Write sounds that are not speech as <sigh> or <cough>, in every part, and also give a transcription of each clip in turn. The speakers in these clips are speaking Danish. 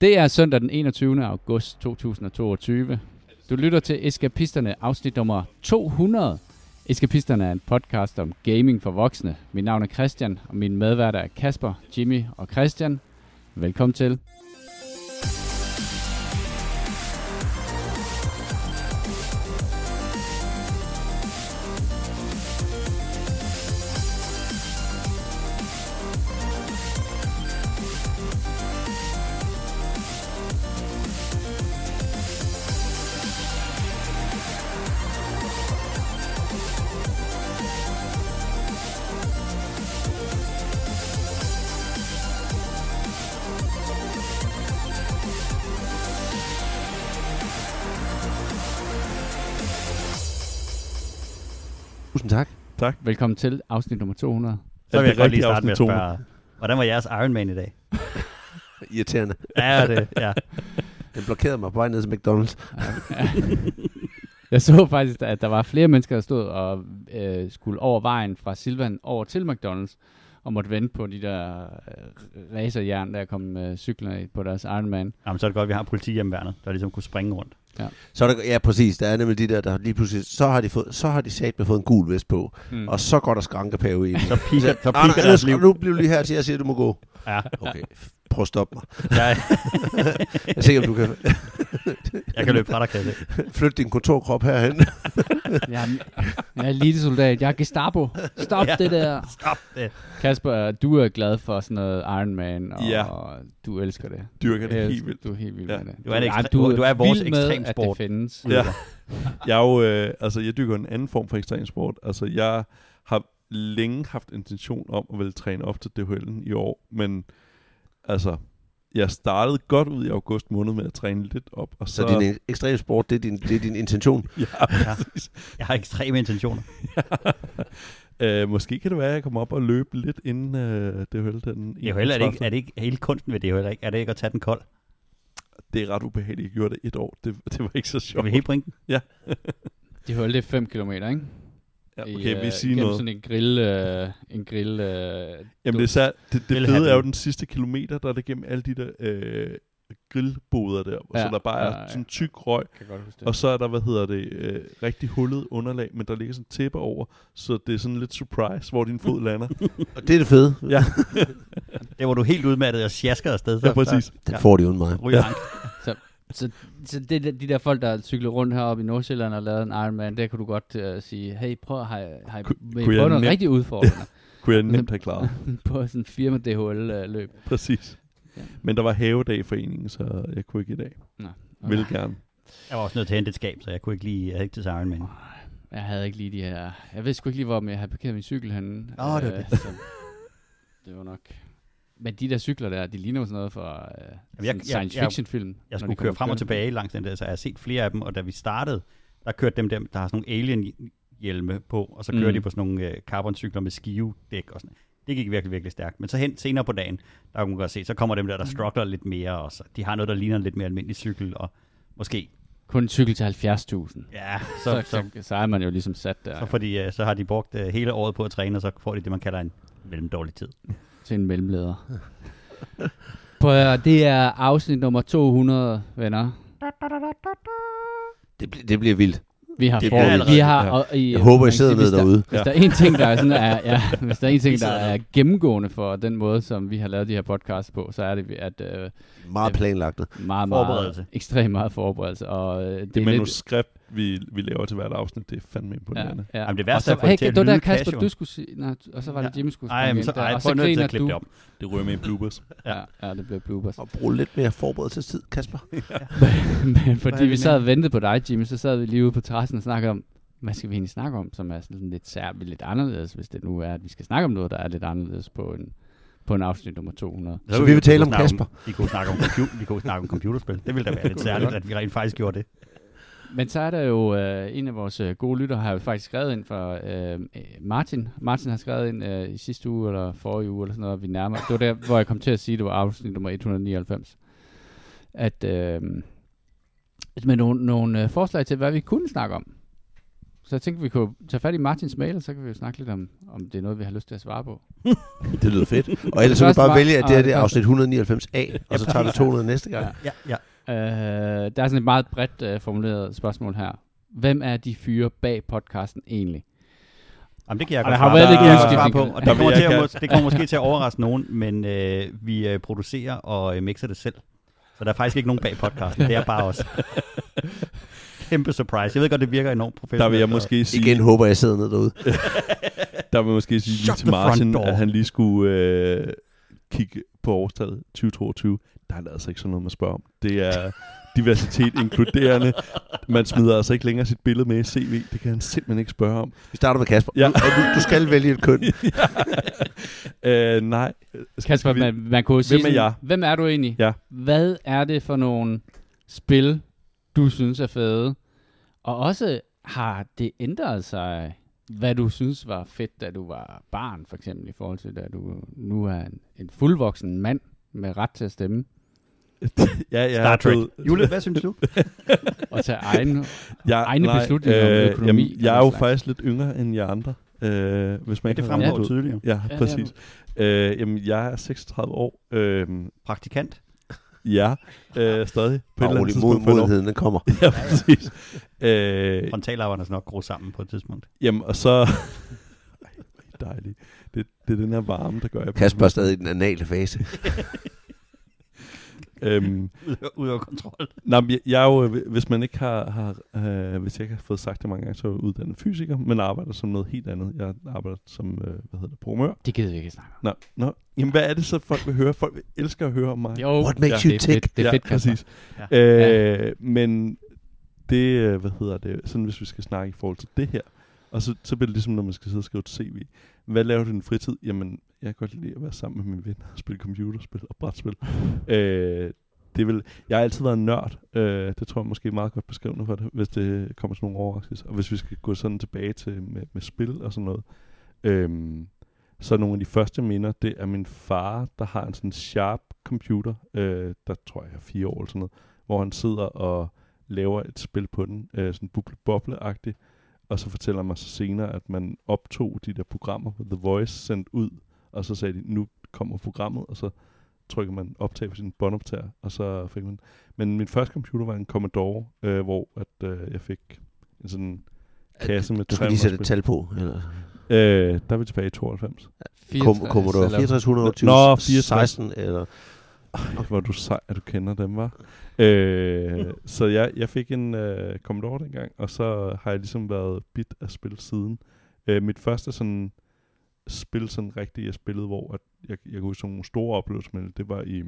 Det er søndag den 21. august 2022. Du lytter til Eskapisterne, afsnit nummer 200. Eskapisterne er en podcast om gaming for voksne. Mit navn er Christian, og min medværter er Kasper, Jimmy og Christian. Velkommen til. Tak. Velkommen til afsnit nummer 200. Så vil jeg godt lige starte med at spørge, hvordan var jeres Ironman i dag? <laughs> Irriterende. Ja, det, ja. Den blokerede mig på vej ned til McDonald's. <laughs> Jeg så faktisk, at der var flere mennesker, der stod og øh, skulle over vejen fra Silvan over til McDonald's, og måtte vente på de der øh, racerjern, der kom med cyklerne på deres Ironman. Jamen, så er det godt, at vi har politi hjemmeværnet, der ligesom kunne springe rundt. Så er der, ja, præcis. Der er nemlig de der, der lige pludselig, så har de, fået, så har de sat med fået en gul vest på, Mm. og så går der skrankepave i. Så piker, så "Ah, nej, piker nu, deres liv. nu bliver du lige her til, jeg siger, du må gå. Ja, Okay, prøv at stoppe mig. <laughs> jeg, Jeg ser, om du kan jeg kan løbe fra dig, kan jeg flytte din kontorkrop herhen. <laughs> Jeg, er, jeg er elitesoldat. Jeg er Gestapo. Stop Ja. det der. Stop det. Kasper, du er glad for sådan noget Ironman, og Ja. du elsker det. Dyrker det helt vildt. Du er helt vild Ja. med det. Du er en Ej, ekstre- du er vores vild med, at det ekstremsport. findes. Ja. Jeg er jo, øh, altså jeg dyrker en anden form for ekstremsport. Altså jeg har længe haft intention om at ville træne op til DHL'en i år, men altså, jeg startede godt ud i august måned med at træne lidt op, og så... Så din ekstrem sport, det er din, det er din intention. <laughs> ja, Ja. Jeg har ekstreme intentioner. <laughs> øh, måske kan det være, at jeg kommer op og løbe lidt inden øh, DHL den Det er, er, det ikke, er det ikke hele kunsten ved det? Er, heller ikke, er det ikke at tage den kold? Det er ret ubehageligt. Jeg gjorde det et år. Det, det var ikke så Er sjovt. vi helt pointen? De holdt <laughs> det 5 km, ikke? Ja, I, okay, vi øh, siger gennem noget. sådan en grill... Øh, en grill øh, Jamen det, er sær, det, det fede er jo den. sidste kilometer, der er det gennem alle de der øh, grillboder der, ja, så der bare er ja, ja. sådan tyk røg, kan jeg godt huske og så er der, hvad hedder det, øh, rigtig hullet underlag, men der ligger sådan en tæppe over, så det er sådan lidt surprise, hvor din fod lander. <laughs> Og det er det fede. ja, <laughs> Det var du helt udmattet og sjasker afsted. Så ja, præcis. Den Ja. får de uden mig. Ryger ja. <laughs> Så, så det, de der folk, der cykler rundt heroppe i Nordsjælland og lavet en Ironman, der kan du godt uh, sige, hey, prøv, Ku- vil <laughs> I kunne jeg prøve noget nemt- rigtig udfordrende Kunne jeg nemt have klaret. <laughs> på sådan en firma DHL-løb? Præcis. Ja. Men der var havedag i foreningen, så jeg kunne ikke i dag. Nå, Vil gerne. Jeg var også nødt til at hente et skab, så jeg kunne ikke lige, jeg havde ikke til Ironman. Jeg havde ikke lige de her... Jeg ved sgu ikke lige, hvor jeg havde parkeret min cykel henne. Åh, det var Øh, det. så det var nok... Men de der cykler der, de ligner jo sådan noget fra uh, jeg- jeg- science jeg- fiction film. Jeg skulle køre frem og tilbage langs den der, så jeg har set flere af dem, og da vi startede, der kørte dem der, der har sådan nogle alien hjelme på, og så kører Mm. mm. de på sådan nogle øh, carbon-cykler med skivedæk og sådan Det gik virkelig, virkelig stærkt. Men så hen senere på dagen, der kunne man godt se, så kommer dem der, der struggler lidt mere, og så, de har noget, der ligner en lidt mere almindelig cykel, og måske, Kun en cykel til 70.000. ja, <laughs> Så, så, så, så, er man jo ligesom sat der så, fordi, øh, så har de brugt øh, hele året på at træne, og så får de det, man kalder en mellemdårlig tid. Til en mellemleder. <laughs> Prøv at, høre, det er afsnit nummer 200, venner. Det, bl- det bliver vildt. Vi har, Det for, bliver vi allerede- har ja. og, i, Jeg håber, I sidder med hvis der- derude. Hvis der er en ting, der er, sådan, <laughs> er, ja, hvis der er en ting, der sidder er gennemgående for den måde, som vi har lavet de her podcasts på, så er det, at øh, Meget planlagt. meget, meget, Forberedelse. ekstremt meget forberedelse. Og, øh, det, Det er lidt, manuskript, vi, vi laver til hvert afsnit, det er fandme ja, imponerende. ja. Jamen, det og værste så, er at få det til at det der Kasper, casual. du skulle sige, nej, og så var det Ja. Jimmy skulle springe men ind så, ej, og så prøv nødt til at klippe du. det op. Det rører med i bloopers. Ja, ja, det blev bloopers. Og bruge lidt mere forberedelsestid, Kasper. <laughs> Men fordi vi sad og ventede på dig, Jimmy, så sad vi lige ude på terrassen og snakkede om, hvad skal vi egentlig snakke om, som er sådan lidt sær, lidt anderledes, hvis det nu er, at vi skal snakke om noget, der er lidt anderledes på en, på en afsnit nummer 200. Så kunne vi vil tale om Kasper. Vi kunne snakke om, compu- vi kunne snakke om computerspil. Det ville da være lidt særligt, at vi rent faktisk gjorde det. Men så er der jo øh, en af vores øh, gode lyttere, har jo faktisk skrevet ind for øh, øh, Martin. Martin har skrevet ind øh, i sidste uge, eller forrige uge, eller sådan noget, vi nærmer. Det var der, hvor jeg kom til at sige, at det var afsnit nummer 199. At øh, med nogle, nogle øh, forslag til, hvad vi kunne snakke om. Så jeg tænkte, vi kunne tage fat i Martins mail, og så kan vi jo snakke lidt om, om det er noget, vi har lyst til at svare på. <laughs> Det lyder fedt. <laughs> Og ellers så kan du bare var- vælge, at det og er det første. afsnit 199A, og så tager du 200 næste gang. Ja. Ja, ja. Øh, der er sådan et meget bredt øh, formuleret spørgsmål her. Hvem er de fyre bag podcasten egentlig? Jamen, det kan jeg godt svare været på. lidt svare på, og det kommer, til at, det kommer måske til at overraske nogen, men øh, vi øh, producerer og øh, mixer det selv. Så der er faktisk ikke nogen bag podcasten. Det er bare os. <laughs> Kæmpe surprise. Jeg ved godt, det virker enormt professionelt. Der vil jeg og- måske sige, Igen håber jeg sidder ned derude. <laughs> der vil jeg måske sige lige til Martin, at han lige skulle øh, kigge på årstallet 2022. Der er altså ikke sådan noget, man spørger om. Det er <laughs> diversitet inkluderende. Man smider altså ikke længere sit billede med i CV. Det kan han simpelthen ikke spørge om. Vi starter med Kasper. Ja. Ja. Og du, du skal vælge et køn. <laughs> øh, nej. Kasper, vi- man, man kunne sige Hvem er sådan, jeg? Hvem er du egentlig? Ja. Hvad er det for nogle spil, du synes er fede? Og også, har det ændret sig, hvad du synes var fedt, da du var barn, for eksempel, i forhold til, da du nu er en, en fuldvoksen mand med ret til at stemme <laughs> ja, jeg Star er Trek. Jule, hvad synes du? <laughs> og tage egen... jeg, egne beslutninger om økonomi Jamen, jeg er jo slags. faktisk lidt yngre end jer andre. Øh, hvis man Ja, ikke det fremgår ud. tydeligt. Ja, Ja, ja ja. præcis. Øh, jamen, jeg er 36 år. Øh, Praktikant. Ja, øh, stadig. På et Og mod, jeg lov. modenheden, den kommer. <laughs> Ja, præcis. Øh, Frontalarverne skal nok gro sammen på et tidspunkt. jamen, og så... <laughs> Ej, dejlige. Det, det er den her varme, der gør, jeg... Kasper er stadig i den anale fase. <laughs> Øhm, Ud over kontrol. <laughs> nej, jeg, jeg er jo, hvis man ikke har, har øh, hvis jeg ikke har fået sagt det mange gange, så er jeg uddannet fysiker, men arbejder som noget helt andet. Jeg arbejder som, øh, hvad hedder det, programmør. Det gider vi ikke snakke om. Nå, nå, jamen hvad er det så, folk vil høre? Folk elsker at høre om mig. Jo, What makes ja, you det er tick? fedt, det er fedt, Kasper. præcis. Ja. Øh, Men det, øh, hvad hedder det, sådan hvis vi skal snakke i forhold til det her, og så, så bliver det ligesom, når man skal sidde og skrive et CV. Hvad laver du i din fritid? Jamen, jeg kan godt lide at være sammen med mine venner og spille computerspil og brætspil. øh, det vil, jeg har altid været en nørd. Øh, det tror jeg måske er meget godt beskrivende for det, hvis det kommer til nogle overraskelser. Og hvis vi skal gå sådan tilbage til med, med spil og sådan noget. Øh, så nogle af de første minder, det er min far, der har en sådan sharp computer, øh, der tror jeg er fire år eller sådan noget, hvor han sidder og laver et spil på den, øh, sådan buble-boble-agtigt, og så fortæller mig så senere, at man optog de der programmer på The Voice sendt ud, og så sagde de, nu kommer programmet, og så trykker man optag på sin båndoptager, og så fik man... Men min første computer var en Commodore, øh, hvor at, øh, jeg fik en sådan kasse med Du skal lige sætte et 300 tal på. Eller? Øh, der er vi tilbage i 92. Kom, Commodore eller- 6420, Nå, 64. 16 eller... Ej, hvor du sej, at du kender dem, var. øh, så jeg, jeg fik en øh, Commodore dengang, og så har jeg ligesom været bit af spil siden. Øh, mit første sådan spil, sådan rigtigt, jeg spillede, hvor at jeg, jeg kunne huske sådan nogle store oplevelser med det, var i,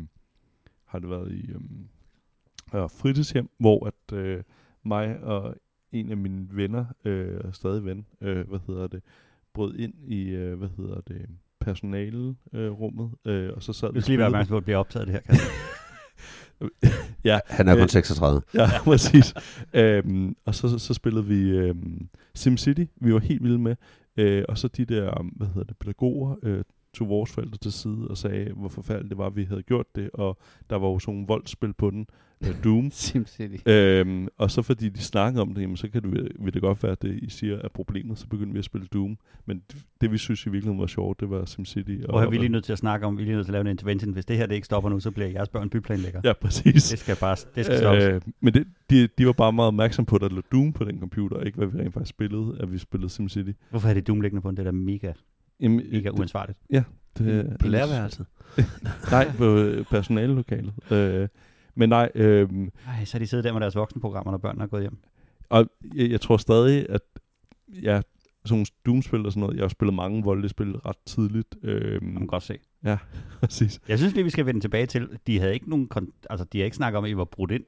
har det været i øhm, øh, fritidshjem, hvor at øh, mig og en af mine venner, øh, stadig ven, øh, hvad hedder det, brød ind i, øh, hvad hedder det, personalerummet, øh, rummet, øh, og så sad Du skal lige være opmærksom på, at det bliver optaget det her. Kasper. <laughs> ja, Han er kun Øh, 36. <laughs> Ja, præcis. øhm, og så, så spillede vi øhm, SimCity, vi var helt vilde med. Øh, og så de der, hvad hedder det, pædagoger, øh, tog vores forældre til side og sagde, hvor forfærdeligt det var, at vi havde gjort det. Og der var jo sådan nogle voldsspil på den, øh, Doom. SimCity. Øhm, og så fordi de snakkede om det, jamen, så kan det, vil det godt være, at det, I siger er problemet, så begyndte vi at spille Doom. Men det, det vi synes i virkeligheden var sjovt, det var SimCity. Og her vi er lige nødt til at snakke om, vi er lige nødt til at lave en intervention. Hvis det her det ikke stopper nu, så bliver jeres børn byplanlægger. Ja, præcis. Det skal bare det skal stoppes. Øh, men det, de, de var bare meget opmærksom på, at der lå Doom på den computer, og ikke hvad vi rent faktisk spillede, at vi spillede SimCity. Hvorfor er det Doom liggende på den? Det er da mega, Jamen, mega det, uansvarligt. det, På lærerværelset. Nej, på øh, personalelokalet. Øh, men nej, øh, Ej, så har de siddet der med deres voksenprogrammer, når børnene er gået hjem. og jeg, jeg tror stadig, at ja, sådan nogle Doom-spil og sådan noget, jeg har spillet mange voldelige spil ret tidligt. Øh, Man kan godt se. <laughs> præcis. Jeg synes lige, vi skal vende tilbage til, de havde ikke nogen, kon- altså de har ikke snakket om, at I var brudt ind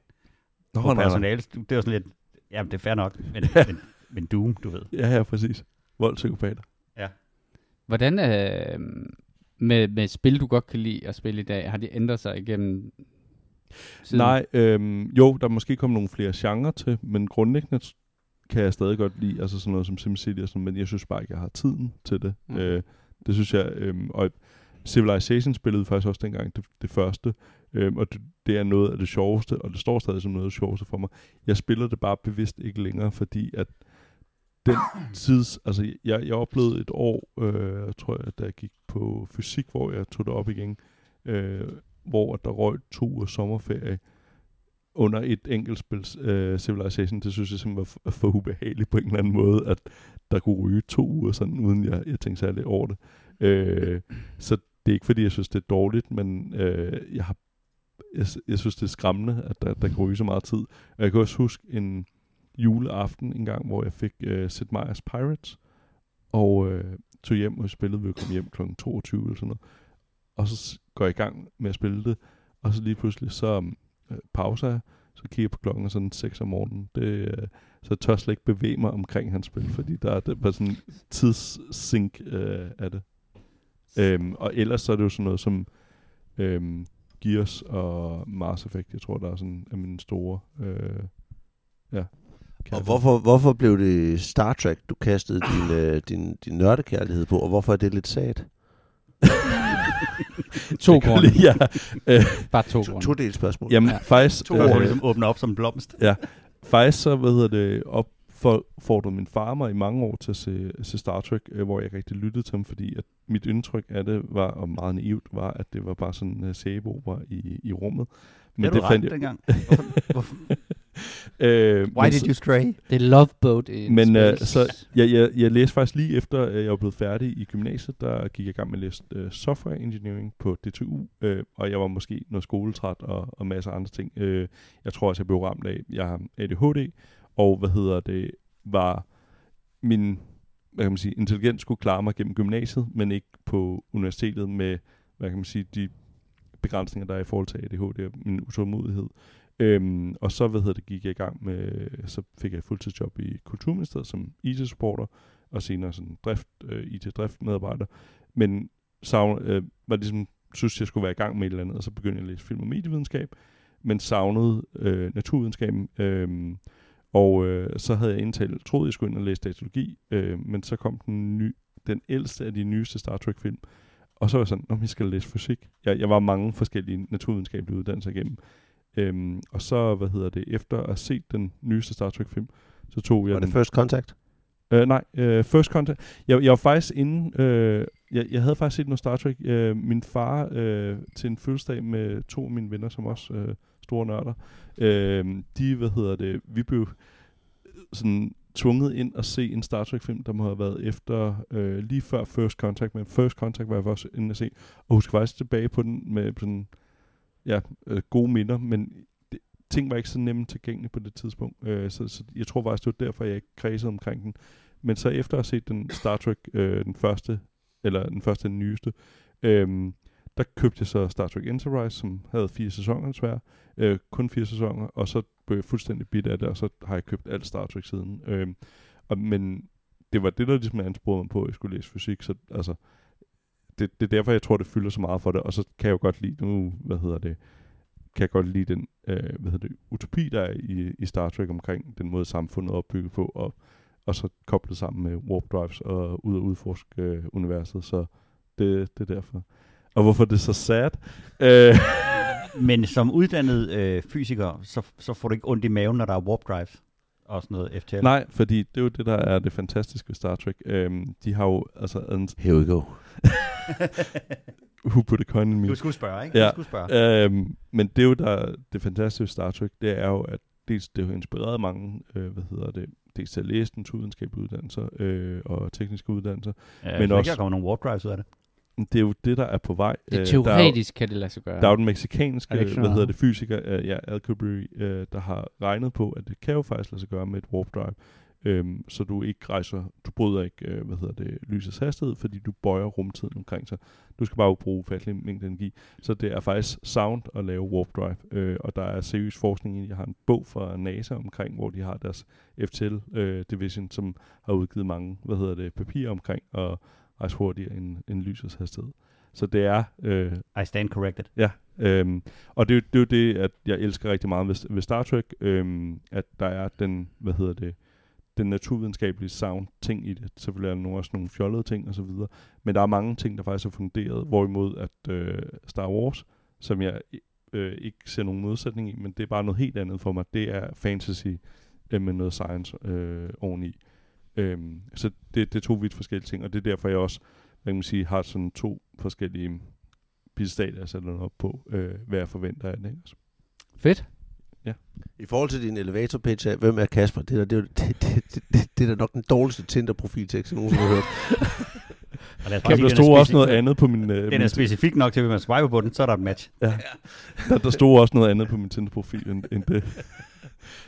Nå, på nej, nej. personale. Det var sådan lidt, jamen det er fair nok, men, men, men Doom, du ved. Ja, ja, præcis. Voldspsykopater. Hvordan øh, med, med spil, du godt kan lide at spille i dag, har de ændret sig igennem siden? Nej, øhm, jo, der er måske kommet nogle flere genrer til, men grundlæggende kan jeg stadig godt lide, altså sådan noget som SimCity og sådan, men jeg synes bare ikke, jeg har tiden til det. Mm. Øh, det synes jeg, øhm, og Civilization spillede faktisk også dengang det, det første, øhm, og det, det er noget af det sjoveste, og det står stadig som noget af det sjoveste for mig. Jeg spiller det bare bevidst ikke længere, fordi at den <coughs> tids, altså jeg, jeg oplevede et år, øh, tror jeg, da jeg gik på fysik, hvor jeg tog det op igen, øh, hvor der røg to uger sommerferie under et enkeltspil uh, øh, Civilization. Det synes jeg simpelthen var for, ubehageligt på en eller anden måde, at der kunne ryge to uger sådan, uden jeg, jeg tænkte særlig over det. Uh, så det er ikke fordi, jeg synes, det er dårligt, men uh, jeg har jeg, jeg synes, det er skræmmende, at der, der kan ryge så meget tid. Og jeg kan også huske en juleaften en gang, hvor jeg fik uh, Sid Meier's Pirates, og uh, tog hjem og spillede, vi kom hjem kl. 22 eller sådan noget. Og så går i gang med at spille det, og så lige pludselig så øh, pauser jeg, så kigger jeg på klokken sådan 6 om morgenen. Det, øh, så jeg tør slet ikke bevæge mig omkring hans spil, fordi der er det bare sådan tidssink øh, af det. Øhm, og ellers så er det jo sådan noget som øhm, Gears og Mars Effect. Jeg tror, der er sådan af mine store... Øh, ja, og hvorfor, hvorfor blev det Star Trek, du kastede din, øh, din, din nørdekærlighed på, og hvorfor er det lidt sat? To grunde. ja. Øh, Bare to To, grunde. to del spørgsmål. jamen, Ja. faktisk... To ord ligesom åbner op som en blomst. Ja, faktisk så, hvad hedder det, opfordrede min far mig i mange år til at se, se Star Trek, øh, hvor jeg ikke rigtig lyttede til ham, fordi at mit indtryk af det var, og meget naivt, var, at det var bare sådan en uh, sæbeopera i, i rummet. Men det, det fandt jeg... dengang. Hvorfor, hvorfor, øh, why did you stray? Det er Love Boat in Men øh, space. så jeg, jeg, jeg læste faktisk lige efter, at jeg var blevet færdig i gymnasiet, der gik jeg i gang med at læse øh, software engineering på DTU, øh, og jeg var måske noget skoletræt og, og masser af andre ting. Øh, jeg tror også, jeg blev ramt af, jeg har ADHD, og hvad hedder det, var min hvad kan man sige, intelligens skulle klare mig gennem gymnasiet, men ikke på universitetet med, hvad kan man sige, de begrænsninger, der er i forhold til ADHD og min utålmodighed. Øhm, og så hvad hedder det, gik jeg i gang med, så fik jeg et fuldtidsjob i Kulturministeriet som IT-supporter, og senere sådan drift, øh, IT-driftmedarbejder. Men savn, øh, var ligesom, synes jeg skulle være i gang med et eller andet, og så begyndte jeg at læse film- og medievidenskab, men savnede øh, naturvidenskaben. Øh, og øh, så havde jeg indtalt, troede jeg skulle ind og læse datalogi, øh, men så kom den, ny, den ældste af de nyeste Star Trek-film, og så var jeg sådan, om jeg skal læse fysik. Jeg, jeg var mange forskellige naturvidenskabelige uddannelser igennem. Øhm, og så, hvad hedder det, efter at have set den nyeste Star Trek-film, så tog jeg Var den... det First Contact? Øh, nej, øh, First Contact. Jeg, jeg var faktisk inde... Øh, jeg, jeg havde faktisk set noget Star Trek. Øh, min far øh, til en fødselsdag med to af mine venner, som også øh, store nørder. Øh, de, hvad hedder det, vi blev sådan tvunget ind at se en Star Trek-film, der må have været efter, øh, lige før First Contact, men First Contact var jeg også inde at se, og husker faktisk tilbage på den med sådan, ja, øh, gode minder, men det, ting var ikke så nemt tilgængelige på det tidspunkt, øh, så, så jeg tror faktisk, det var derfor, jeg ikke kredsede omkring den. Men så efter at have set den Star Trek, øh, den første, eller den første, den nyeste, øh, der købte jeg så Star Trek Enterprise, som havde fire sæsoner desværre, øh, kun fire sæsoner, og så blev jeg fuldstændig bit af det, og så har jeg købt alt Star Trek siden. Øh, og, men det var det, der ligesom ansporede mig på, at jeg skulle læse fysik, så altså, det, det er derfor, jeg tror, det fylder så meget for det, og så kan jeg jo godt lide, nu, hvad hedder det, kan jeg godt lide den øh, hvad hedder det, utopi, der er i, i Star Trek omkring den måde, samfundet er opbygget på, og, og så koblet sammen med warp drives og ud og udforske øh, universet, så det, det er derfor. Og hvorfor det er så sad? Øh, Men som uddannet øh, fysiker, så, så får du ikke ondt i maven, når der er warp drives og sådan noget FTL. nej, fordi det er jo det, der er det fantastiske ved Star Trek. Øhm, de har jo, altså, en, Here we go. who put a coin in me? Du skulle spørge, ikke? Ja. Du skulle spørge. Øhm, men det er jo der, det fantastiske ved Star Trek, det er jo, at dels det har inspireret mange, øh, hvad hedder det, dels til at læse naturvidenskabelige uddannelser øh, og tekniske uddannelser. Ja, men men også- også... Der kommer nogle warp drives ud af det. Det er jo det, der er på vej. det er Øh, der er jo- teoretisk kan det lade sig gøre. Der er jo den meksikanske, hvad hedder noget? det, fysiker, uh, ja, Alcubierre, uh, der har regnet på, at det kan jo faktisk lade sig gøre med et warp drive. Um, så du ikke rejser, du bryder ikke, uh, hvad hedder det, lysets hastighed, fordi du bøjer rumtiden omkring sig. Du skal bare bruge ufattelig mængde energi. Så det er faktisk sound at lave warp drive, uh, og der er seriøs forskning i. Jeg har en bog fra NASA omkring, hvor de har deres FTL uh, division, som har udgivet mange, hvad hedder det, papirer omkring at rejse hurtigere end, end lysets hastighed. Så det er, øh, I stand corrected. Ja, øhm, og det, er det er jo det, at jeg elsker rigtig meget ved, ved Star Trek, øhm, at der er den, hvad hedder det, den naturvidenskabelige sound ting i det. Selvfølgelig er der nogle, også nogle fjollede ting og så videre, men der er mange ting, der faktisk er funderet, hvorimod at øh, Star Wars, som jeg øh, ikke ser nogen modsætning i, men det er bare noget helt andet for mig, det er fantasy øh, med noget science øh, oveni. Øhm, så det, det er to vidt forskellige ting, og det er derfor, jeg også hvad kan man sige, har sådan to forskellige jeg sætter op på, øh, hvad jeg forventer af det. Ikke? Altså, Fedt. I forhold til din elevator pitch af, hvem er Kasper, det er, da- det, er- det, det, det, det, er da nok den dårligste Tinder-profiltekst, jeg nogensinde har hørt. Og lad os Jamen, der den er stod også specifik- noget andet på min... Øh, Den er specifik nok til, at hvis man swiper på den, så er der et match. Ja. Der, der stod også noget andet på min Tinder-profil end, end det. <laughs>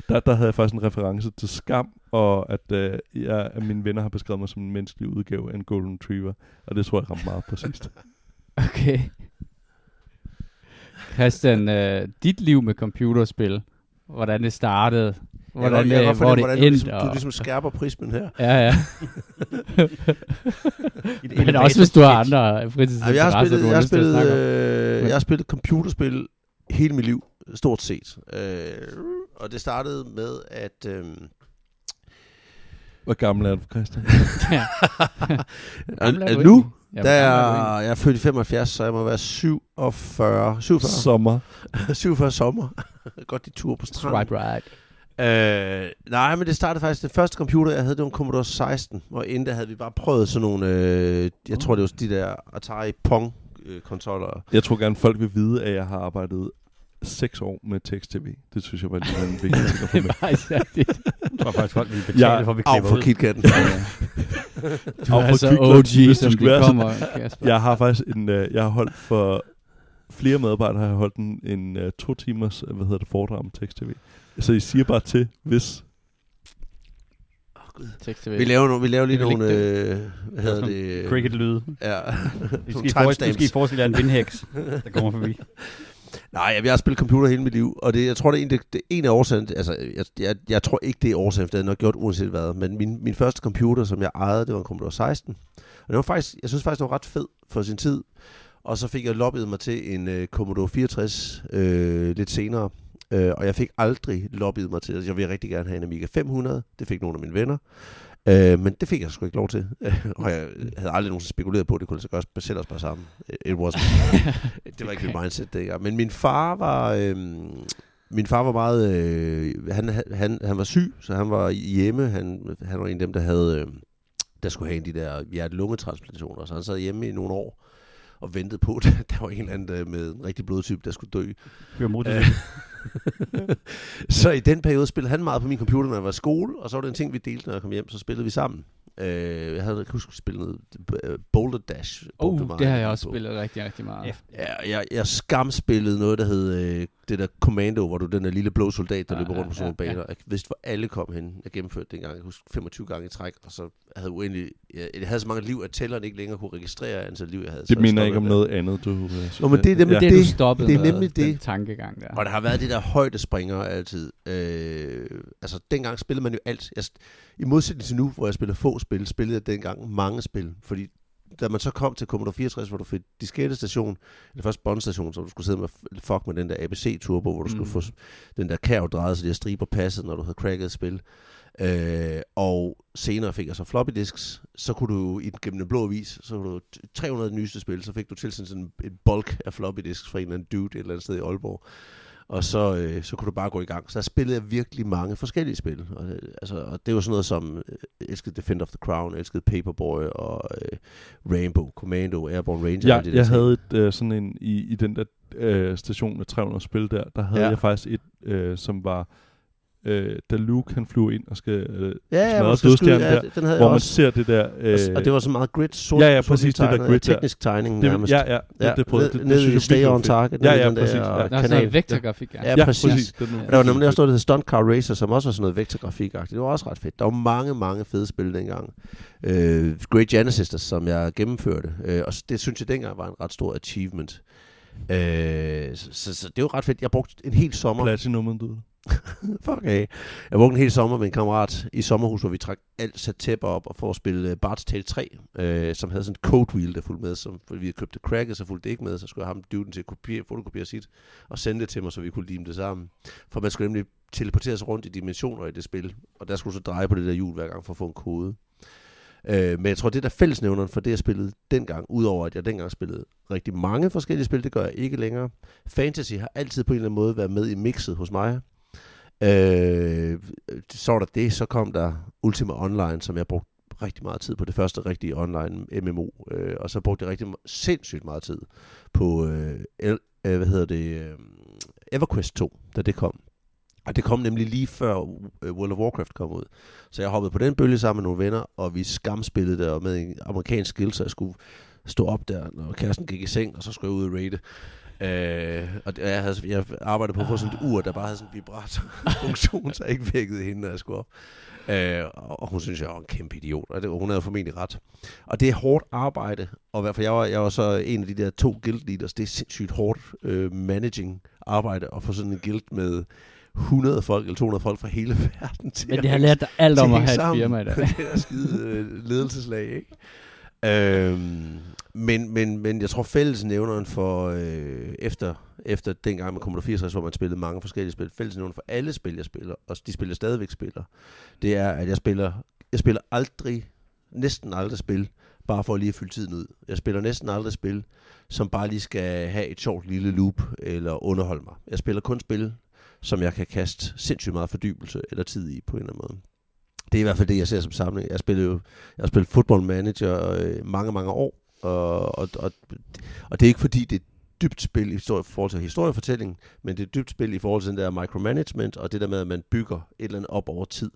Der, der havde jeg faktisk en reference til skam, og at, øh, jeg, at mine venner har beskrevet mig som en menneskelig udgave af en Golden Retriever. Og det tror jeg ramte meget præcist. <laughs> Okay. Christian, øh, dit liv med computerspil, hvordan det startede, hvordan, jeg, jeg, øh, jeg hvor hvordan det du, endte. ligesom, du og- ligesom skærper prismen her. Ja, ja. <laughs> Men også hvis du har andre fritidsinteresser, jeg, har spillet, du jeg, har spillet, øh, jeg har spillet computerspil hele mit liv, stort set. Øh, og det startede med, at... Øh, Hvor gammel er du, Christian? <laughs> ja. Er nu, der er jeg er født i 75, så jeg må være 47, 47, Sommer. <laughs> 47 sommer. <laughs> Godt de tur på stranden. Swipe right. Øh, nej, men det startede faktisk, det første computer, jeg havde, det var en Commodore 16, og inden der havde vi bare prøvet sådan nogle, øh, jeg tror det var de der Atari Pong øh, konsoller. Jeg tror gerne, folk vil vide, at jeg har arbejdet seks år med tekst-tv. Det synes jeg var lige en vigtig ting at få <laughs> med. Jeg tror <laughs> faktisk, folk vil betale Ja. for, at vi klipper for ud. KitKatten. <laughs> Du Og er for så Quick OG, som de kommer, Kasper. Jeg har faktisk en, øh, jeg har holdt for flere medarbejdere, har jeg holdt en, en uh, to timers, øh, hvad hedder det, foredrag om tekst-tv. Så I siger bare til, hvis... Tekst-tv. Vi laver, no, vi laver lige Vi nogle, øh, hvad hedder det? Cricket-lyde. Ja, I skal I forestille jer en vindhæks, der kommer forbi. Nej, jeg har spillet computer hele mit liv, og det, jeg tror, det er en, det, det er en af årsagen, altså, jeg, jeg, jeg tror ikke, det er årsagen, for det havde jeg nok gjort uanset hvad, men min, min første computer, som jeg ejede, det var en Commodore 16, og det var faktisk, jeg synes faktisk, det var ret fed for sin tid, og så fik jeg lobbet mig til en uh, Commodore 64 øh, lidt senere, øh, og jeg fik aldrig lobbet mig til, altså, jeg ville rigtig gerne have en Amiga 500, det fik nogle af mine venner, Øh, men det fik jeg sgu ikke lov til. <laughs> og jeg havde aldrig nogensinde spekuleret på, at det kunne gøre at sætte os bare sammen. It wasn't. <laughs> det var ikke mit mindset dengang. Men min far var... Øh, min far var meget... Øh, han, han, han var syg, så han var hjemme. Han, han var en af dem, der havde... Øh, der skulle have en af de der hjerte-lungetransplantationer. Så han sad hjemme i nogle år og ventede på, <laughs> at der var en eller anden øh, med en rigtig blodtype, der skulle dø. Kører motor. <laughs> Så i den periode spillede han meget på min computer, når jeg var i skole, og så var det en ting, vi delte, når jeg kom hjem, så spillede vi sammen. Øh, jeg havde jeg kan huske, spillet noget øh, Boulder Dash. Oh, meget det har jeg også på. spillet rigtig, rigtig meget. Ja, jeg, jeg skamspillede noget, der hed øh, det der Commando, hvor du den der lille blå soldat, der Ja, løber rundt ja, på sådan nogle ja, ja. baner. Jeg vidste, hvor alle kom hen. Jeg gennemførte det engang, jeg husker 25 gange i træk, og så havde jeg uendelig, jeg, jeg havde så mange liv, at tælleren ikke længere kunne registrere antal liv, jeg havde. Det så minder ikke om noget andet, du... øh, Nå, men det er nemlig Det, det- du stoppede det er nemlig den det. tankegang der. Og der har været det der højdespringer altid. Øh, altså, dengang spillede man jo alt. Jeg, I modsætning til nu, hvor jeg spiller få spil, spillede jeg dengang mange spil. Fordi da man så kom til Commodore 64, hvor du fik diskettestation, eller først båndstation, så du skulle sidde med fuck med den der ABC-turbo, hvor du skulle Mm. få den der kærv drejet, så de her striber passede, når du havde cracket et spil. Øh, og senere fik jeg så floppy disks, så kunne du i den gennem den blå avis, så kunne du 300 nyeste spil, så fik du tilsendt sådan en bulk af floppy disks fra en eller anden dude et eller andet sted i Aalborg. Og så, øh, så kunne du bare gå i gang. Så der spillede jeg virkelig mange forskellige spil. Og, øh, altså, og det var sådan noget som, øh, elskede Defend of the Crown, elskede Paperboy og øh, Rainbow, Commando, Airborne Ranger. Ja, alle de der jeg ting. havde et, øh, sådan en, i, i den der øh, station med 300 spil der, der havde ja. jeg faktisk et, øh, som var, øh, da Luke han flyver ind og skal øh, ja, ja, smadre dødstjernen ja, der, den havde hvor man også. ser det der... Øh, og det var så meget grid, sort, Ja, ja, sort præcis, det der grid. Teknisk tegning det, nærmest. ja, ja, det, det prøvede, det, det, nede i Stay on. Target. Ja, nede i ja, den præcis. Der, Ja. Der er sådan kanal. noget vektorgrafik, ja. Ja, Ja, præcis. præcis. Den, Og der var nemlig også noget, der hed Stunt Car Racer, som også var sådan noget vektorgrafik-agtigt. Det var også ret fedt. Der var mange, mange fede spil dengang. Øh, Great Genesis, som jeg gennemførte. Øh, og det synes jeg dengang var en ret stor achievement. Øh, så, så, så, det var ret fedt. Jeg brugte en hel sommer. Platinum, du. <laughs> Fuck af. Jeg brugte en hel sommer med en kammerat i sommerhus, hvor vi trak alt sat tæpper op og for at spille øh, Bart's Tale 3, øh, som havde sådan et code wheel, der fulgte med. Som, fordi vi havde købt det cracket, så fulgte det ikke med, så skulle jeg have ham duden til at kopiere, fotokopiere sit og sende det til mig, så vi kunne lime det sammen. For man skulle nemlig teleportere sig rundt i dimensioner i det spil, og der skulle så dreje på det der hjul hver gang for at få en kode. Øh, men jeg tror, det der fællesnævneren for det, jeg spillede dengang, udover at jeg dengang spillede rigtig mange forskellige spil, det gør jeg ikke længere. Fantasy har altid på en eller anden måde været med i mixet hos mig. Øh, så var der det, så kom der Ultima Online, som jeg brugte rigtig meget tid på det første rigtige online MMO, øh, og så brugte jeg rigtig sindssygt meget tid på, øh, el, øh, hvad hedder det, øh, EverQuest 2, da det kom. Og det kom nemlig lige før øh, World of Warcraft kom ud. Så jeg hoppede på den bølge sammen med nogle venner, og vi skamspillede der med en amerikansk skill, så jeg skulle stå op der, når kæresten gik i seng, og så skulle jeg ud og raide. Øh, og jeg, havde, jeg arbejdede på at få sådan et ur, der bare havde sådan en vibrator-funktion, <laughs> så jeg ikke vækkede hende, når jeg skulle op. Øh, og hun synes, jeg var en kæmpe idiot, og det, hun havde formentlig ret. Og det er hårdt arbejde, og i hvert fald jeg var, jeg var så en af de der to guild leaders, det er sindssygt hårdt øh, managing arbejde at få sådan en guild med 100 folk eller 200 folk fra hele verden til Men det har lært dig alt om at have et firma i dag. <laughs> det er skide øh, ledelseslag, ikke? Øhm, men, men, men jeg tror fællesnævneren for øh, efter, efter dengang med Commodore 64, hvor man spillede mange forskellige spil, fællesnævneren for alle spil, jeg spiller, og de spiller stadigvæk spiller, det er, at jeg spiller, jeg spiller aldrig, næsten aldrig spil, bare for at lige at fylde tiden ud. Jeg spiller næsten aldrig spil, som bare lige skal have et sjovt lille loop eller underholde mig. Jeg spiller kun spil, som jeg kan kaste sindssygt meget fordybelse eller tid i på en eller anden måde. Det er i hvert fald det, jeg ser som samling. Jeg spillede jo, jeg har spillet football manager øh, mange, mange år, og, og, og, og det er ikke fordi, det er dybt spil i forhold til historiefortælling, men det er dybt spil i forhold til den der micromanagement, og det der med, at man bygger et eller andet op over tid.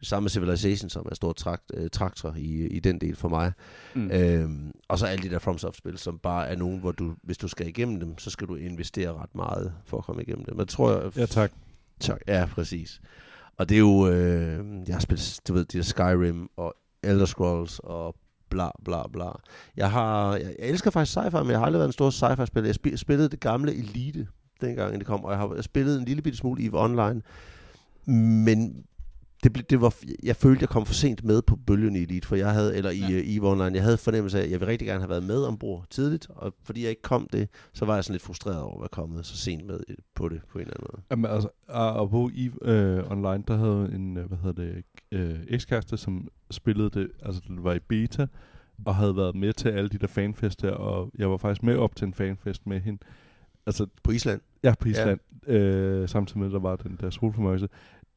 Det samme Civilization, som er stor trakt, øh, traktor i, i den del for mig. Mm. Øhm, og så alle de der FromSoft-spil, som bare er nogen, hvor du, hvis du skal igennem dem, så skal du investere ret meget for at komme igennem dem. Men jeg tror, jeg, Ja, tak. Tak, ja, præcis. Og det er jo, øh, jeg har spillet, du ved, de der Skyrim og Elder Scrolls og bla bla bla. Jeg har, jeg, jeg elsker faktisk sci-fi, men jeg har aldrig været en stor sci-fi-spiller. Jeg spil, spillede det gamle Elite, dengang det kom, og jeg har jeg spillet en lille bitte smule EVE Online. Men det, blev, det var, jeg følte, jeg kom for sent med på bølgen i Elite, for jeg havde, eller i Ja. ja. EVE Online, jeg havde fornemmelse af, at jeg ville rigtig gerne have været med ombord tidligt, og fordi jeg ikke kom det, så var jeg sådan lidt frustreret over at være kommet så sent med på det, på en eller anden måde. Jamen, altså, og på EVE øh, Online, der havde en, øh, hvad hedder det, øh, ekskæreste, som spillede det, altså det var i beta, og havde været med til alle de der fanfester, og jeg var faktisk med op til en fanfest med hende. Altså, På Island. ja, på Island, ja. øh, samtidig med, at der var den der solformørkelse.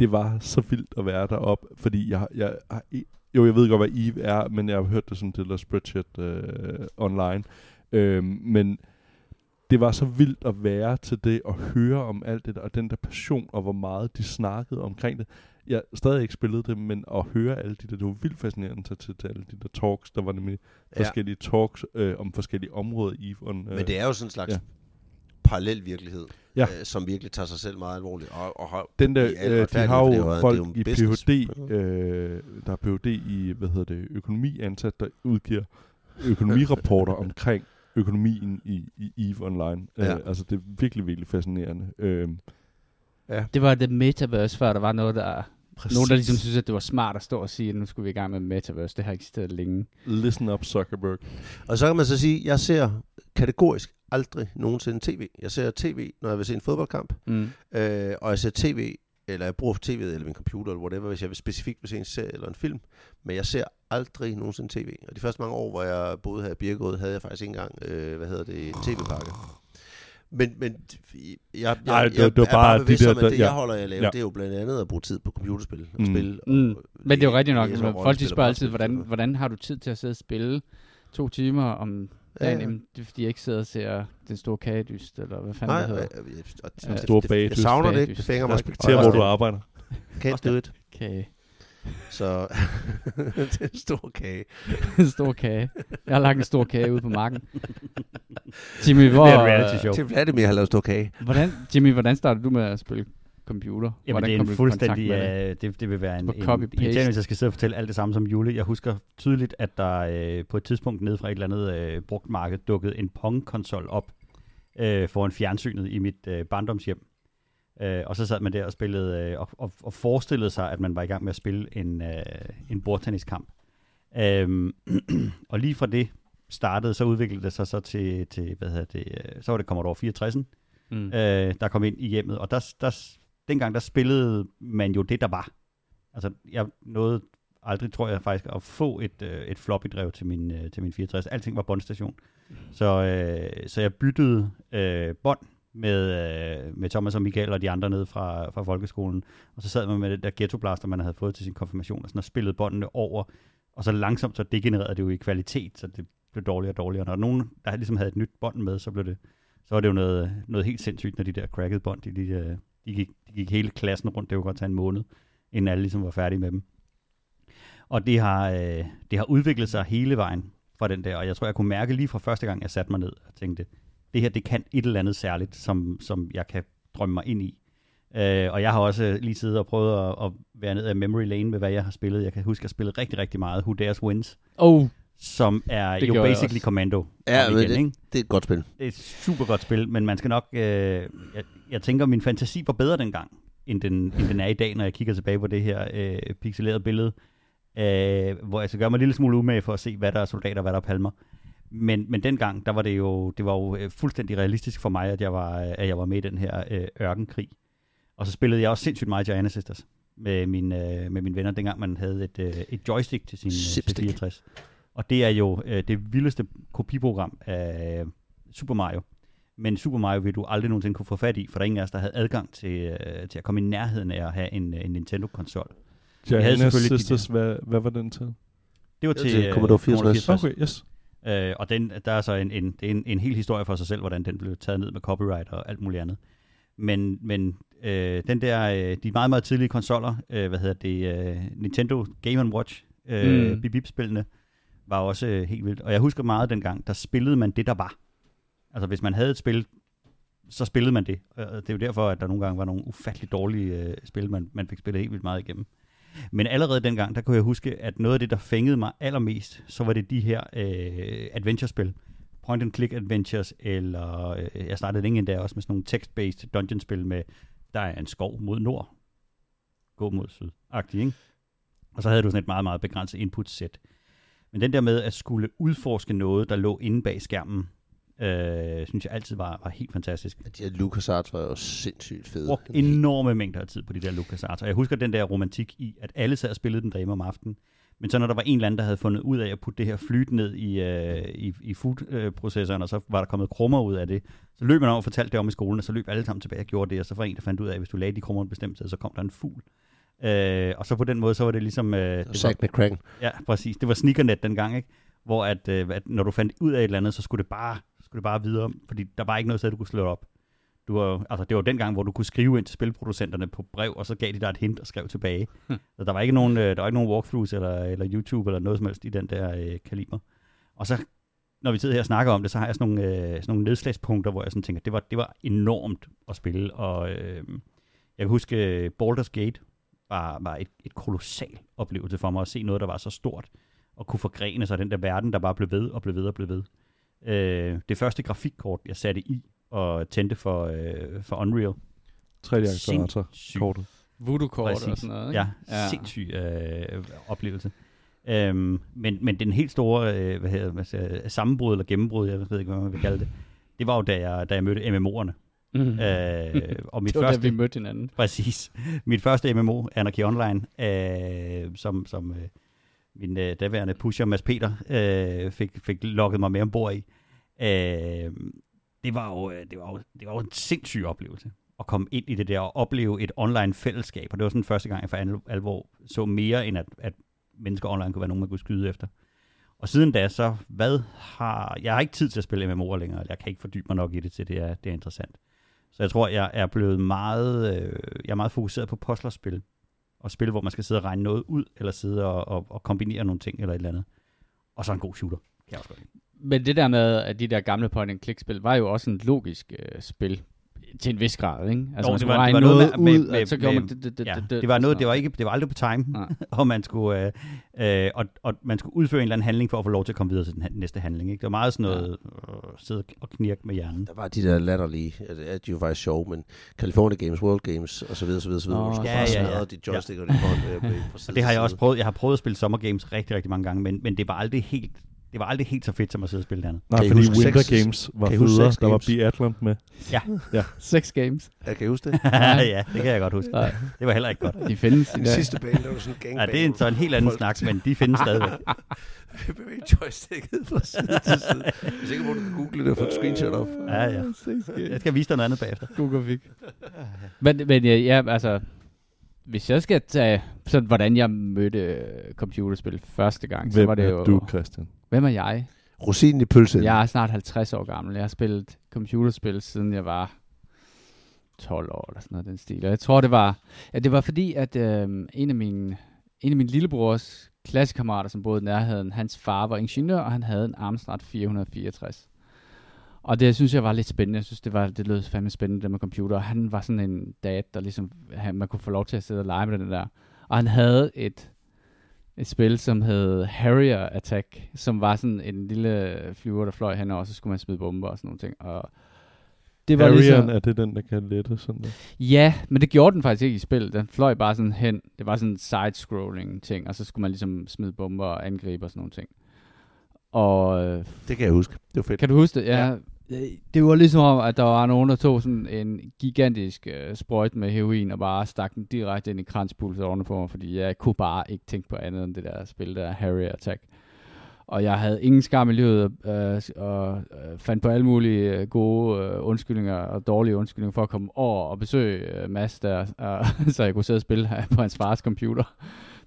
Det var så vildt at være deroppe, fordi jeg, jeg i- Jo, jeg ved godt, hvad EVE er, men jeg har hørt det sådan til der spreadsheet øh, online. Øh, men det var så vildt at være til det, og høre om alt det der, og den der passion, og hvor meget de snakkede omkring det. Jeg stadig ikke spillet det, men at høre alle de der, det var vildt fascinerende til, til, til alle de der talks. Der var nemlig Ja. forskellige talks øh, om forskellige områder i øh, Men det er jo sådan en slags ja. Ja. parallel virkelighed, Ja. øh, som virkelig tager sig selv meget alvorligt. Og, og har, Den der, øh, de har det jo jo- det folk jo i business. Ph.D., øh, der er Ph.D. i, hvad hedder det, økonomi ansat, der udgiver økonomirapporter <laughs> omkring økonomien i, i EVE Online. Ja. Ja. Øh, altså, det er virkelig, virkelig fascinerende. Øh, Det var det metaverse, før der var noget, der... Præcis. Nogen, der ligesom synes, at det var smart at stå og sige, at nu skulle vi i gang med metaverse. Det har eksisteret længe. listen up, Zuckerberg. Og så kan man så sige, at jeg ser kategorisk aldrig nogensinde tv. Jeg ser tv, når jeg vil se en fodboldkamp, Mm. øh, og jeg ser tv, eller jeg bruger tv'et eller min computer, eller whatever, hvis jeg vil specifikt vil se en serie eller en film. Men jeg ser aldrig nogensinde tv. Og de første mange år, hvor jeg boede her i Birkerød, havde jeg faktisk ikke engang, øh, hvad hedder det, en tv-pakke. Men, men jeg, jeg, Nej, jeg, det- jeg det var er bare bare de der- om, at det, ja. jeg holder af at lave, Ja. det er jo blandt andet at bruge tid på computerspil og Mm. spil. Mm. Og Men det er jo rigtigt nok. Folk og spørger altid, og hvordan, hvordan har du tid til at sidde og spille to timer om dagen? ja. Jamen, det er fordi, jeg ikke sidder og ser den store kagedyst, eller hvad fanden Nej, det hedder. og Ja. det- Store bagdyst. Jeg savner det ikke, det fænger mig ikke. Respekter, Og- hvor du arbejder. Can't do it. Kage. Så <laughs> det er en stor kage. en stor kage. Jeg har lagt en stor kage ude på marken. Jimmy, hvor, Det er et reality show. Til Vladimir har lavet stor kage. Hvordan, Jimmy, hvordan startede du med at spille computer? Jamen, hvordan det er kom en fuldstændig... med det? Øh, det, det vil være en, en irriterende, hvis jeg skal sidde og fortælle alt det samme som Jule. Jeg husker tydeligt, at der øh, på et tidspunkt nede fra et eller andet øh, brugt marked dukkede en Pong-konsol op øh, foran fjernsynet i mit øh, barndomshjem. Øh, og så sad man der og spillede øh, og, og, og forestillede sig, at man var i gang med at spille en, øh, en bordtenniskamp. Øhm, <clears throat> og lige fra det startede, så udviklede det sig så til, til hvad hedder det, øh, så var det Commodore 64'en, Mm. øh, der kom ind i hjemmet. Og der, der, dengang der spillede man jo det, der var. Altså, jeg nåede aldrig, tror jeg faktisk, at få et, øh, et floppy-drev til min, øh, til min 64. Alting var båndstation. Så, øh, så jeg byttede øh, bånd med, øh, med Thomas og Michael og de andre nede fra, fra folkeskolen. Og så sad man med det der ghetto blaster, man havde fået til sin konfirmation, og, sådan, og spillede båndene over. Og så langsomt så degenererede det jo i kvalitet, så det blev dårligere og dårligere. Når nogen, der ligesom havde et nyt bånd med, så, blev det, så var det jo noget, noget helt sindssygt, når de der cracked bånd, de, de, øh, de, gik, de gik hele klassen rundt. Det kunne godt tage en måned, inden alle ligesom var færdige med dem. Og det har, øh, det har udviklet sig hele vejen fra den der, og jeg tror, jeg kunne mærke lige fra første gang, jeg satte mig ned og tænkte, det her, det kan et eller andet særligt, som, som jeg kan drømme mig ind i. Øh, og jeg har også lige siddet og prøvet at, at være ned af memory lane med, hvad jeg har spillet. Jeg kan huske, at jeg spillede rigtig, rigtig meget Who Dares Wins, Oh, som er Det jo basically. Commando. Ja, igen, ikke? Det er et godt spil. Det er et super godt spil, men man skal nok... Øh, jeg, jeg tænker, min fantasi var bedre dengang, end den, end den er i dag, når jeg kigger tilbage på det her øh, pixelerede billede, øh, hvor jeg skal gøre mig en lille smule umage for at se, hvad der er soldater og hvad der er palmer. Men, men dengang, der var det jo, det var jo øh, fuldstændig realistisk for mig, at jeg var, at jeg var med i den her øh, ørkenkrig. Og så spillede jeg også sindssygt meget Giant Sisters med, min, øh, med mine venner, dengang man havde et, øh, et joystick til sin øh, Zipstick. 64. Og det er jo øh, det vildeste kopiprogram af Super Mario. Men Super Mario vil du aldrig nogensinde kunne få fat i, for der er ingen af os, der havde adgang til, øh, til at komme i nærheden af at have en, øh, en Nintendo-konsol. Gianna selvfølgelig de Sisters, hvad, hvad var den til? Det var Det var til, til øh, Commodore 64. Okay, yes. Øh, og den, der er så en, en, det er en, en hel historie for sig selv, hvordan den blev taget ned med copyright og alt muligt andet. Men, men øh, den der, øh, de meget, meget tidlige konsoller, øh, hvad hedder det, øh, Nintendo Game Watch, øh, Mm. mm. bip-spillene, var også øh, helt vildt. Og jeg husker meget dengang, der spillede man det, der var. Altså hvis man havde et spil, så spillede man det. Og det er jo derfor, at der nogle gange var nogle ufattelig dårlige øh, spil, man, man fik spillet helt vildt meget igennem. Men allerede dengang, der kunne jeg huske, at noget af det, der fængede mig allermest, så var det de her øh, adventure-spil. Point and click adventures, eller øh, jeg startede længe endda også med sådan nogle text-based dungeon-spil med, der er en skov mod nord, gå mod syd, agtig, ikke? Og så havde du sådan et meget, meget begrænset input-sæt. Men den der med at skulle udforske noget, der lå inde bag skærmen, øh, synes jeg altid var, var helt fantastisk. Ja, De her LucasArts var jo sindssygt fede. brugt enorme mængder af tid på de der LucasArts. Og jeg husker den der romantik i, at alle sad og spillede den derhjemme om aftenen. Men så når der var en eller anden, der havde fundet ud af at putte det her flyt ned i, øh, i, i food-processoren, og så var der kommet krummer ud af det, så løb man over og fortalte det om i skolen, og så løb alle sammen tilbage og gjorde det, og så var en, der fandt ud af, at hvis du lagde de krummer bestemt sted, så kom der en fugl. Øh, og så på den måde, så var det ligesom... Øh, det var, Zack McCracken. Ja, præcis. Det var sneakernet dengang, ikke? Hvor at, øh, at når du fandt ud af et eller andet, så skulle det bare, skulle det bare videre, fordi der var ikke noget sted, du kunne slå op. Du var, altså, det var dengang, hvor du kunne skrive ind til spilproducenterne på brev, og så gav de dig et hint og skrev tilbage. <laughs> så der var ikke nogen, øh, der var ikke nogen walkthroughs eller, eller YouTube eller noget som helst i den der øh, kaliber. Og så, når vi sidder her og snakker om det, så har jeg sådan nogle, øh, sådan nogle nedslagspunkter, hvor jeg sådan tænker, det var, det var enormt at spille. Og øh, jeg kan huske, øh, Baldur's Gate var, var et, et kolossal oplevelse for mig at se noget, der var så stort, og kunne forgrene sig den der verden, der bare blev ved og blev ved og blev ved. Øh, det første grafikkort, jeg satte i og tændte for, øh, for Unreal. 3D-accelerator Sindssygt. kortet. voodoo-kort og sådan noget, ikke? Ja, ja. sindssyg øh, oplevelse. Øhm, men, men den helt store øh, hvad hedder, hvad siger, sammenbrud eller gennembrud, jeg ved ikke, hvad man vil kalde det, det var jo, da jeg, da jeg mødte MMO'erne. Mm. Øh, og <laughs> mit det var første, da, vi mødte hinanden. Præcis. Mit første MMO, Anarchy Online, øh, som, som øh, min øh, daværende pusher, Mads Peter, øh, fik, fik lukket mig med ombord i. Øh, det, var jo, øh, det, var jo, det var jo en sindssyg oplevelse at komme ind i det der og opleve et online fællesskab. Og det var sådan første gang, jeg for alvor så mere, end at, at mennesker online kunne være nogen, man kunne skyde efter. Og siden da, så hvad har... Jeg har ikke tid til at spille MMO'er længere, eller jeg kan ikke fordybe mig nok i det til, det er, det er interessant. Så jeg tror, jeg er blevet meget, øh, jeg er meget fokuseret på puzzlerspil. Og spil, hvor man skal sidde og regne noget ud, eller sidde og, og, og kombinere nogle ting, eller et eller andet. Og så en god shooter. Kan jeg også godt lide. Men det der med, at de der gamle point-and-click-spil, var jo også en logisk øh, spil til en vis grad, ikke? Altså, man det var- det var noget noget med- ud, med- og så gjorde man det, det, det, Ja, det, det var noget, og det var ikke, det var aldrig på time, <laughs> og man skulle, øh, øh, og, og man skulle udføre en eller anden handling for at få lov til at komme videre til den næste handling. Ikke? Det var meget sådan noget, øh, sidde og knirke med hjernen. Der var de der latterlige, ja, det er de jo faktisk sjove, men California Games, World Games, og så videre, så videre, så videre. Nå, du ja, ja, ja. de joysticker, ja. de hånd, øh, Og det har jeg også prøvet. Jeg har prøvet at spille Summer Games rigtig, rigtig mange gange, men, men det var aldrig helt det var aldrig helt så fedt som at sidde og spille det andet. Nej, Kan I fordi huske Winter seks- Games var federe. Der var? Biathlon med. Seks games. Jeg kan I huske det. <laughs> ja, det kan jeg godt huske. Nej. Det var heller ikke godt. De findes i Den dag. sidste bane, der var sådan en gangbane. Ja, det er en, så en helt anden snak, men de findes stadigvæk. <laughs> Vi bevæger joysticket fra side til side. Jeg er sikker på, at du kan google det og få et screenshot op. Ja, ja. Jeg skal vise dig noget andet bagefter. God grafik. Men, men ja, ja, altså, hvis jeg skal tage, sådan, hvordan jeg mødte øh, computerspil første gang, så Hvem var det er jo... du, Christian? Hvem er jeg? Rosinen i pølsen. Jeg er snart 50 år gammel. Jeg har spillet computerspil, siden jeg var 12 år, eller sådan noget den stil. Og jeg tror, det var, ja, det var fordi, at øh, en af mine, en af mine lillebrors klassekammerater, som boede i nærheden, hans far var ingeniør, og han havde en Amstrad 464. Og det synes jeg var lidt spændende. Jeg synes, det, var, det lød fandme spændende, det med computer. Og han var sådan en dad, der ligesom, han, man kunne få lov til at sidde og lege med den der. Og han havde et, et spil, som hed Harrier Attack, som var sådan en lille flyver, der fløj henover, og så skulle man smide bomber og sådan nogle ting. Og det var Harrieren, ligesom, er det den, der kan lette sådan der? Ja, men det gjorde den faktisk ikke i spil. Den fløj bare sådan hen. Det var sådan en side-scrolling ting, og så skulle man ligesom smide bomber og angribe og sådan nogle ting. Og øh, Det kan jeg huske. Det var fedt. kan du huske det? Ja. ja. Det var ligesom om, at der var nogen, der tog sådan en gigantisk øh, sprøjt med heroin og bare stak den direkte ind i kranspulsårene på mig, fordi jeg kunne bare ikke tænke på andet end det der spil der, Harry Attack. Og jeg havde ingen skam i livet, øh, og øh, fandt på alle mulige øh, gode øh, undskyldninger og dårlige undskyldninger for at komme over og besøge øh, Mads der, øh, <laughs> så jeg kunne sidde og spille her på hans fars computer.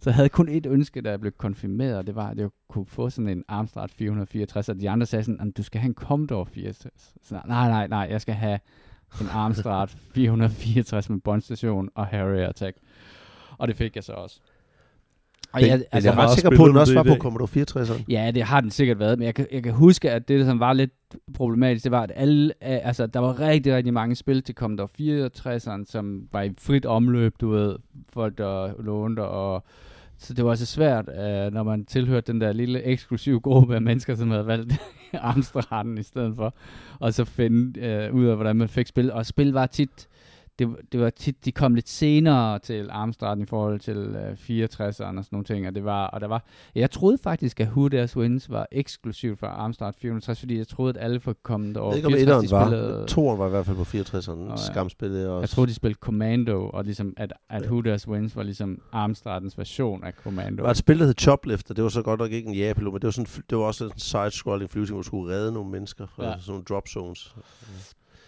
Så jeg havde kun et ønske, der blev konfirmeret, og det var, at jeg kunne få sådan en Amstrad 464, og de andre sagde sådan, at du skal have en Commodore 64. Så nej, nej, nej, jeg skal have en Amstrad <laughs> 464 med båndstation og Harrier Attack. Og det fik jeg så også. Og Men, jeg, altså, altså, jeg er meget ret sikker på, at den også det var på? Commodore 64'eren. Ja, det har den sikkert været, men jeg kan, jeg kan huske, at det, som var lidt problematisk, det var, at alle, altså, der var rigtig, rigtig mange spil til Commodore 64'eren, som var i frit omløb, du ved, folk der lånte, og så det var altså svært, øh, når man tilhørte den der lille eksklusive gruppe af mennesker, som havde valgt <laughs> Amstraden i stedet for, og så finde øh, ud af, hvordan man fik spil. Og spil var tit, det, det var tit, de kom lidt senere til Amstraden i forhold til øh, 64'eren og sådan nogle ting, og det var, og der var, jeg troede faktisk, at Who Dares Wins var eksklusivt for Amstrad 460, fordi jeg troede, at alle kommet Jeg over ved ikke, om 64, de etteren var. spillede, Toren var i hvert fald på 64'eren. ja. Skamspillet også. jeg troede, de spillede Commando, og ligesom, at, at Who Dares Wins var ligesom Amstradens version af Commando. Der var et spil, der hed Choplifter. Det var så godt nok ikke en Japilo, men det var, sådan, det var også en side-scrolling flyvning, hvor du skulle redde nogle mennesker. Ja. Ja. Sådan nogle drop zones. Ja,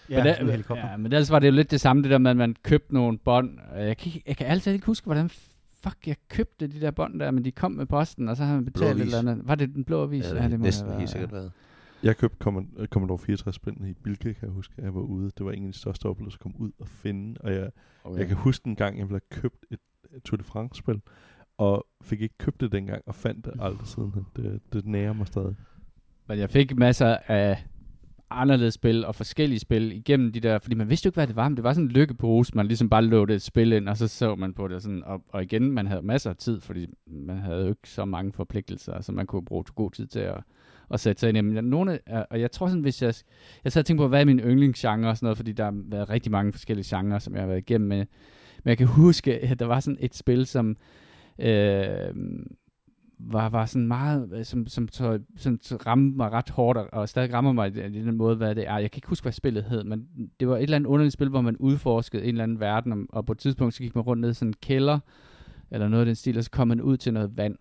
men, sådan en det, helikopter. ja, men ellers var det jo lidt det samme, det der med, at man købte nogle bånd. Jeg kan, ikke- jeg kan altid ikke huske, hvordan fuck jeg købte de der bånd der, men de kom med posten, og så har man betalt et avis. eller andet. Var det den blå avis? Ja, det, ja, det må næsten været, helt sikkert ja. været. Jeg købte Commodore øh, Commodore 64-spillene i Bilka, kan jeg huske, at jeg var ude. Det var en af de største oplevelser at komme ud og finde. Og jeg, Okay. jeg kan huske en gang, jeg ville have købt et et Tour de France-spil, og fik ikke købt det dengang, og fandt det aldrig siden. Det, det nærer mig stadig. Men jeg fik masser af anderledes spil og forskellige spil igennem de der, fordi man vidste jo ikke, hvad det var, men det var sådan en lykkepose, man ligesom bare låte et spil ind, og så så man på det, og, sådan, og, og igen, man havde masser af tid, fordi man havde jo ikke så mange forpligtelser, så man kunne bruge god tid til at, at sætte sig ind. Jamen, nogle, af- og jeg tror sådan, hvis jeg, jeg sad og tænkte på, hvad er min yndlingsgenre og sådan noget, fordi der har været rigtig mange forskellige genrer, som jeg har været igennem med, men jeg kan huske, at der var sådan et spil, som øh, var, var sådan meget, øh, som, som så, sådan, så ramte mig ret hårdt, og- og stadig rammer mig i den- måde, hvad det er. Jeg kan ikke huske, hvad spillet hed, men det var et eller andet underligt spil, hvor man udforskede en eller anden verden, og, og på et tidspunkt, så gik man rundt ned i sådan en kælder, eller noget af den stil, og så kom man ud til noget vand.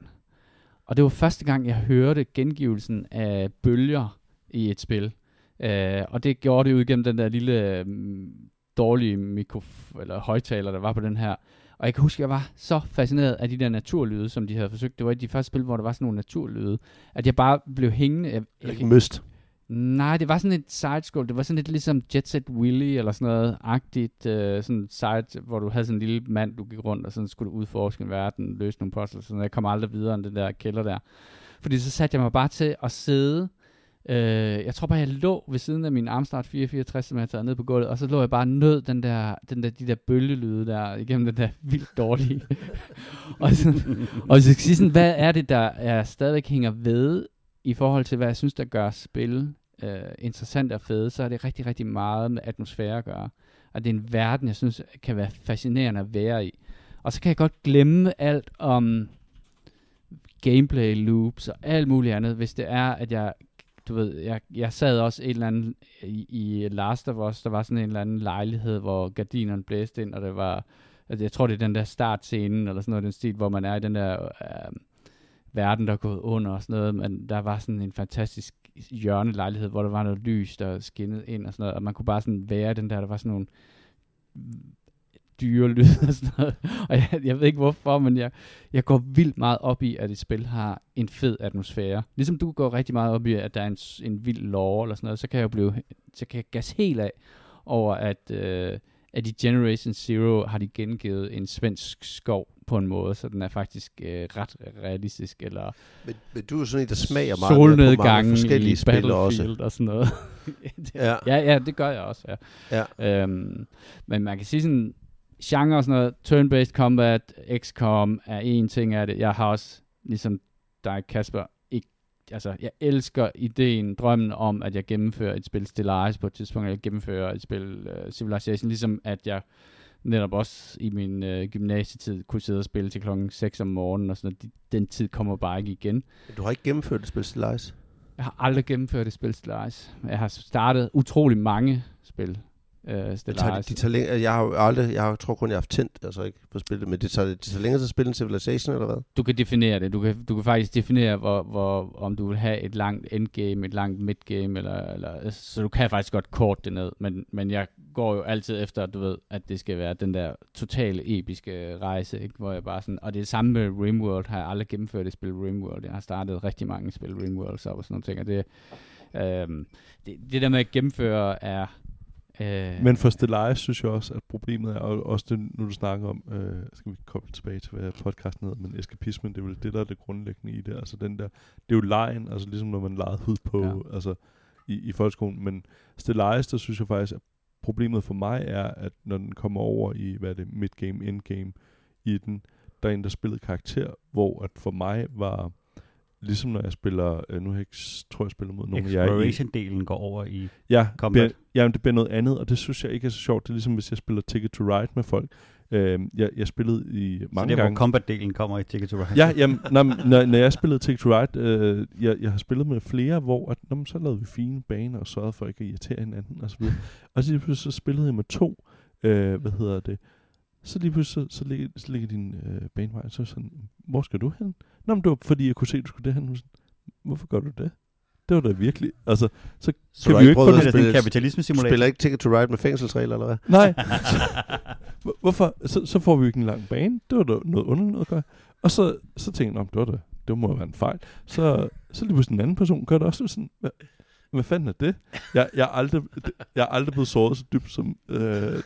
Og det var første gang, jeg hørte gengivelsen af bølger i et spil. Øh, og det gjorde det ud gennem den der lille mm, dårlige mikrof- eller højtaler, der var på den her. Og jeg kan huske, at jeg var så fascineret af de der naturlyde, som de havde forsøgt. Det var et af de første spil, hvor der var sådan nogle naturlyde, at jeg bare blev hængende. Jeg, jeg, Ikke møst. Nej, det var sådan et side-scroll. Det var sådan lidt ligesom Jet Set Willy eller sådan noget agtigt. Øh, sådan side, hvor du havde sådan en lille mand, du gik rundt, og sådan skulle du udforske en verden, løse nogle puzzles. Sådan. Jeg kom aldrig videre end den der kælder der. Fordi så satte jeg mig bare til at sidde. Øh, Øh, jeg tror bare, jeg lå ved siden af min Amstrad 464, som jeg havde taget ned på gulvet, og så lå jeg bare nød den der, den der, de der bølgelyde der, igennem den der <laughs> vildt dårlige. <laughs> og, så, og så jeg sige sådan, hvad er det, der er stadigvæk hænger ved i forhold til, hvad jeg synes, der gør spil øh, interessant og fede, så er det rigtig, rigtig meget med atmosfære at gøre. Og det er en verden, jeg synes, kan være fascinerende at være i. Og så kan jeg godt glemme alt om gameplay loops og alt muligt andet. Hvis det er, at jeg, du ved, jeg, jeg sad også en eller anden, i, i Last of Us, der var sådan en eller anden lejlighed, hvor gardinerne blæste ind, og det var, altså jeg tror det er den der startscene, eller sådan noget, den stil, hvor man er i den der øh, verden, der er gået under og sådan noget, men der var sådan en fantastisk hjørnelejlighed, hvor der var noget lys, der skinnede ind og sådan noget, og man kunne bare sådan være i den der, der var sådan nogle dyre lyd og sådan noget. <laughs> Og jeg, jeg ved ikke hvorfor, men jeg, jeg går vildt meget op i, at et spil har en fed atmosfære. Ligesom du går rigtig meget op i, at der er en, en vild lore eller sådan noget, så kan jeg jo blive, så kan jeg gas helt af over, at, øh, at i Generation Zero har de gengivet en svensk skov på en måde, så den er faktisk øh, ret realistisk, eller Men, men du er sådan en, der smager meget på mange forskellige i spil også. Og sådan noget. det, Ja. <laughs> ja, ja, det gør jeg også, ja. Ja. Øhm, men man kan sige sådan, genre og sådan noget, turn-based combat, XCOM er en ting af det. Jeg har også, ligesom dig, Kasper, ikke, altså, jeg elsker ideen, drømmen om, at jeg gennemfører et spil Stellaris på et tidspunkt, eller jeg gennemfører et spil uh, Civilization, ligesom at jeg netop også i min uh, gymnasietid kunne sidde og spille til klokken 6 om morgenen, og sådan noget. De- Den tid kommer bare ikke igen. Du har ikke gennemført et spil Stellaris? Jeg har aldrig gennemført et spil Stellaris. Jeg har startet utrolig mange spil uh, Det tager, Stellaris. de tager jeg har jo aldrig, jeg har- tror kun, jeg har haft tændt, altså ikke på spillet, men det tager, det tager længere til at spille en Civilization, eller hvad? Du kan definere det. Du kan, du kan faktisk definere, hvor, hvor, om du vil have et langt endgame, et langt midgame, eller, eller, så du kan faktisk godt kort det ned. Men, men jeg går jo altid efter, at du ved, at det skal være den der totale episke rejse, ikke? hvor jeg bare sådan, og det er samme med Rimworld, har jeg aldrig gennemført et spil Rimworld. Jeg har startet rigtig mange spil Rimworld, op og sådan nogle ting, og det, øhm, det, det der med at gennemføre er, øh, Men for Stellaris synes jeg også, at problemet er, og også det, nu du snakker om, øh, skal vi koble tilbage til, hvad podcasten hedder, men eskapismen, det er vel det, der er det grundlæggende i det. Altså den der, det er jo lejen, altså ligesom når man legede ud på, ja. altså i, i folkeskolen. Men Stellaris, der synes jeg faktisk, at problemet for mig er, at når den kommer over i, hvad er det, midgame, endgame i den, der er en, der spillede karakter, hvor at for mig var, ligesom når jeg spiller, øh, nu har jeg ikke, tror jeg spiller mod nogen i, Exploration-delen går over i... Ja, Combat. bliver, jamen, det bliver noget andet, og det synes jeg ikke er så sjovt. Det er ligesom, hvis jeg spiller Ticket to Ride med folk. Øh, jeg, jeg spillede i så mange det er, hvor combat-delen kommer i Ticket to Ride. Ja, jamen, når, når, når jeg spillede Ticket to Ride, øh, jeg, jeg har spillet med flere, hvor at, nå, men så lavede vi fine baner og sørgede for ikke at irritere hinanden og så videre. Og så så spillede jeg med to, øh, hvad hedder det, så lige pludselig så, så, ligger, så ligger din øh, banevej, så jeg sådan, hvor skal du hen? Nå, men det var fordi, jeg kunne se, at du skulle derhen. Sådan, Hvorfor gør du det? Det var da virkelig, altså, så Så Kan vi jo ikke få at det sådan en spille, kapitalisme-simulator. spiller ikke Ticket to Ride med fængselsregler, eller hvad? <laughs> Nej. Hvor- Hvorfor? Så, så får vi jo ikke en lang bane. Det var da noget underligt noget at gøre. Og så, så tænkte jeg, "Nå, det var da, det må være en fejl. Så, så lige pludselig en anden person gør det også sådan, hvad, hvad fanden er det? Jeg, jeg, er aldrig, jeg er aldrig blevet såret så dybt, som øh,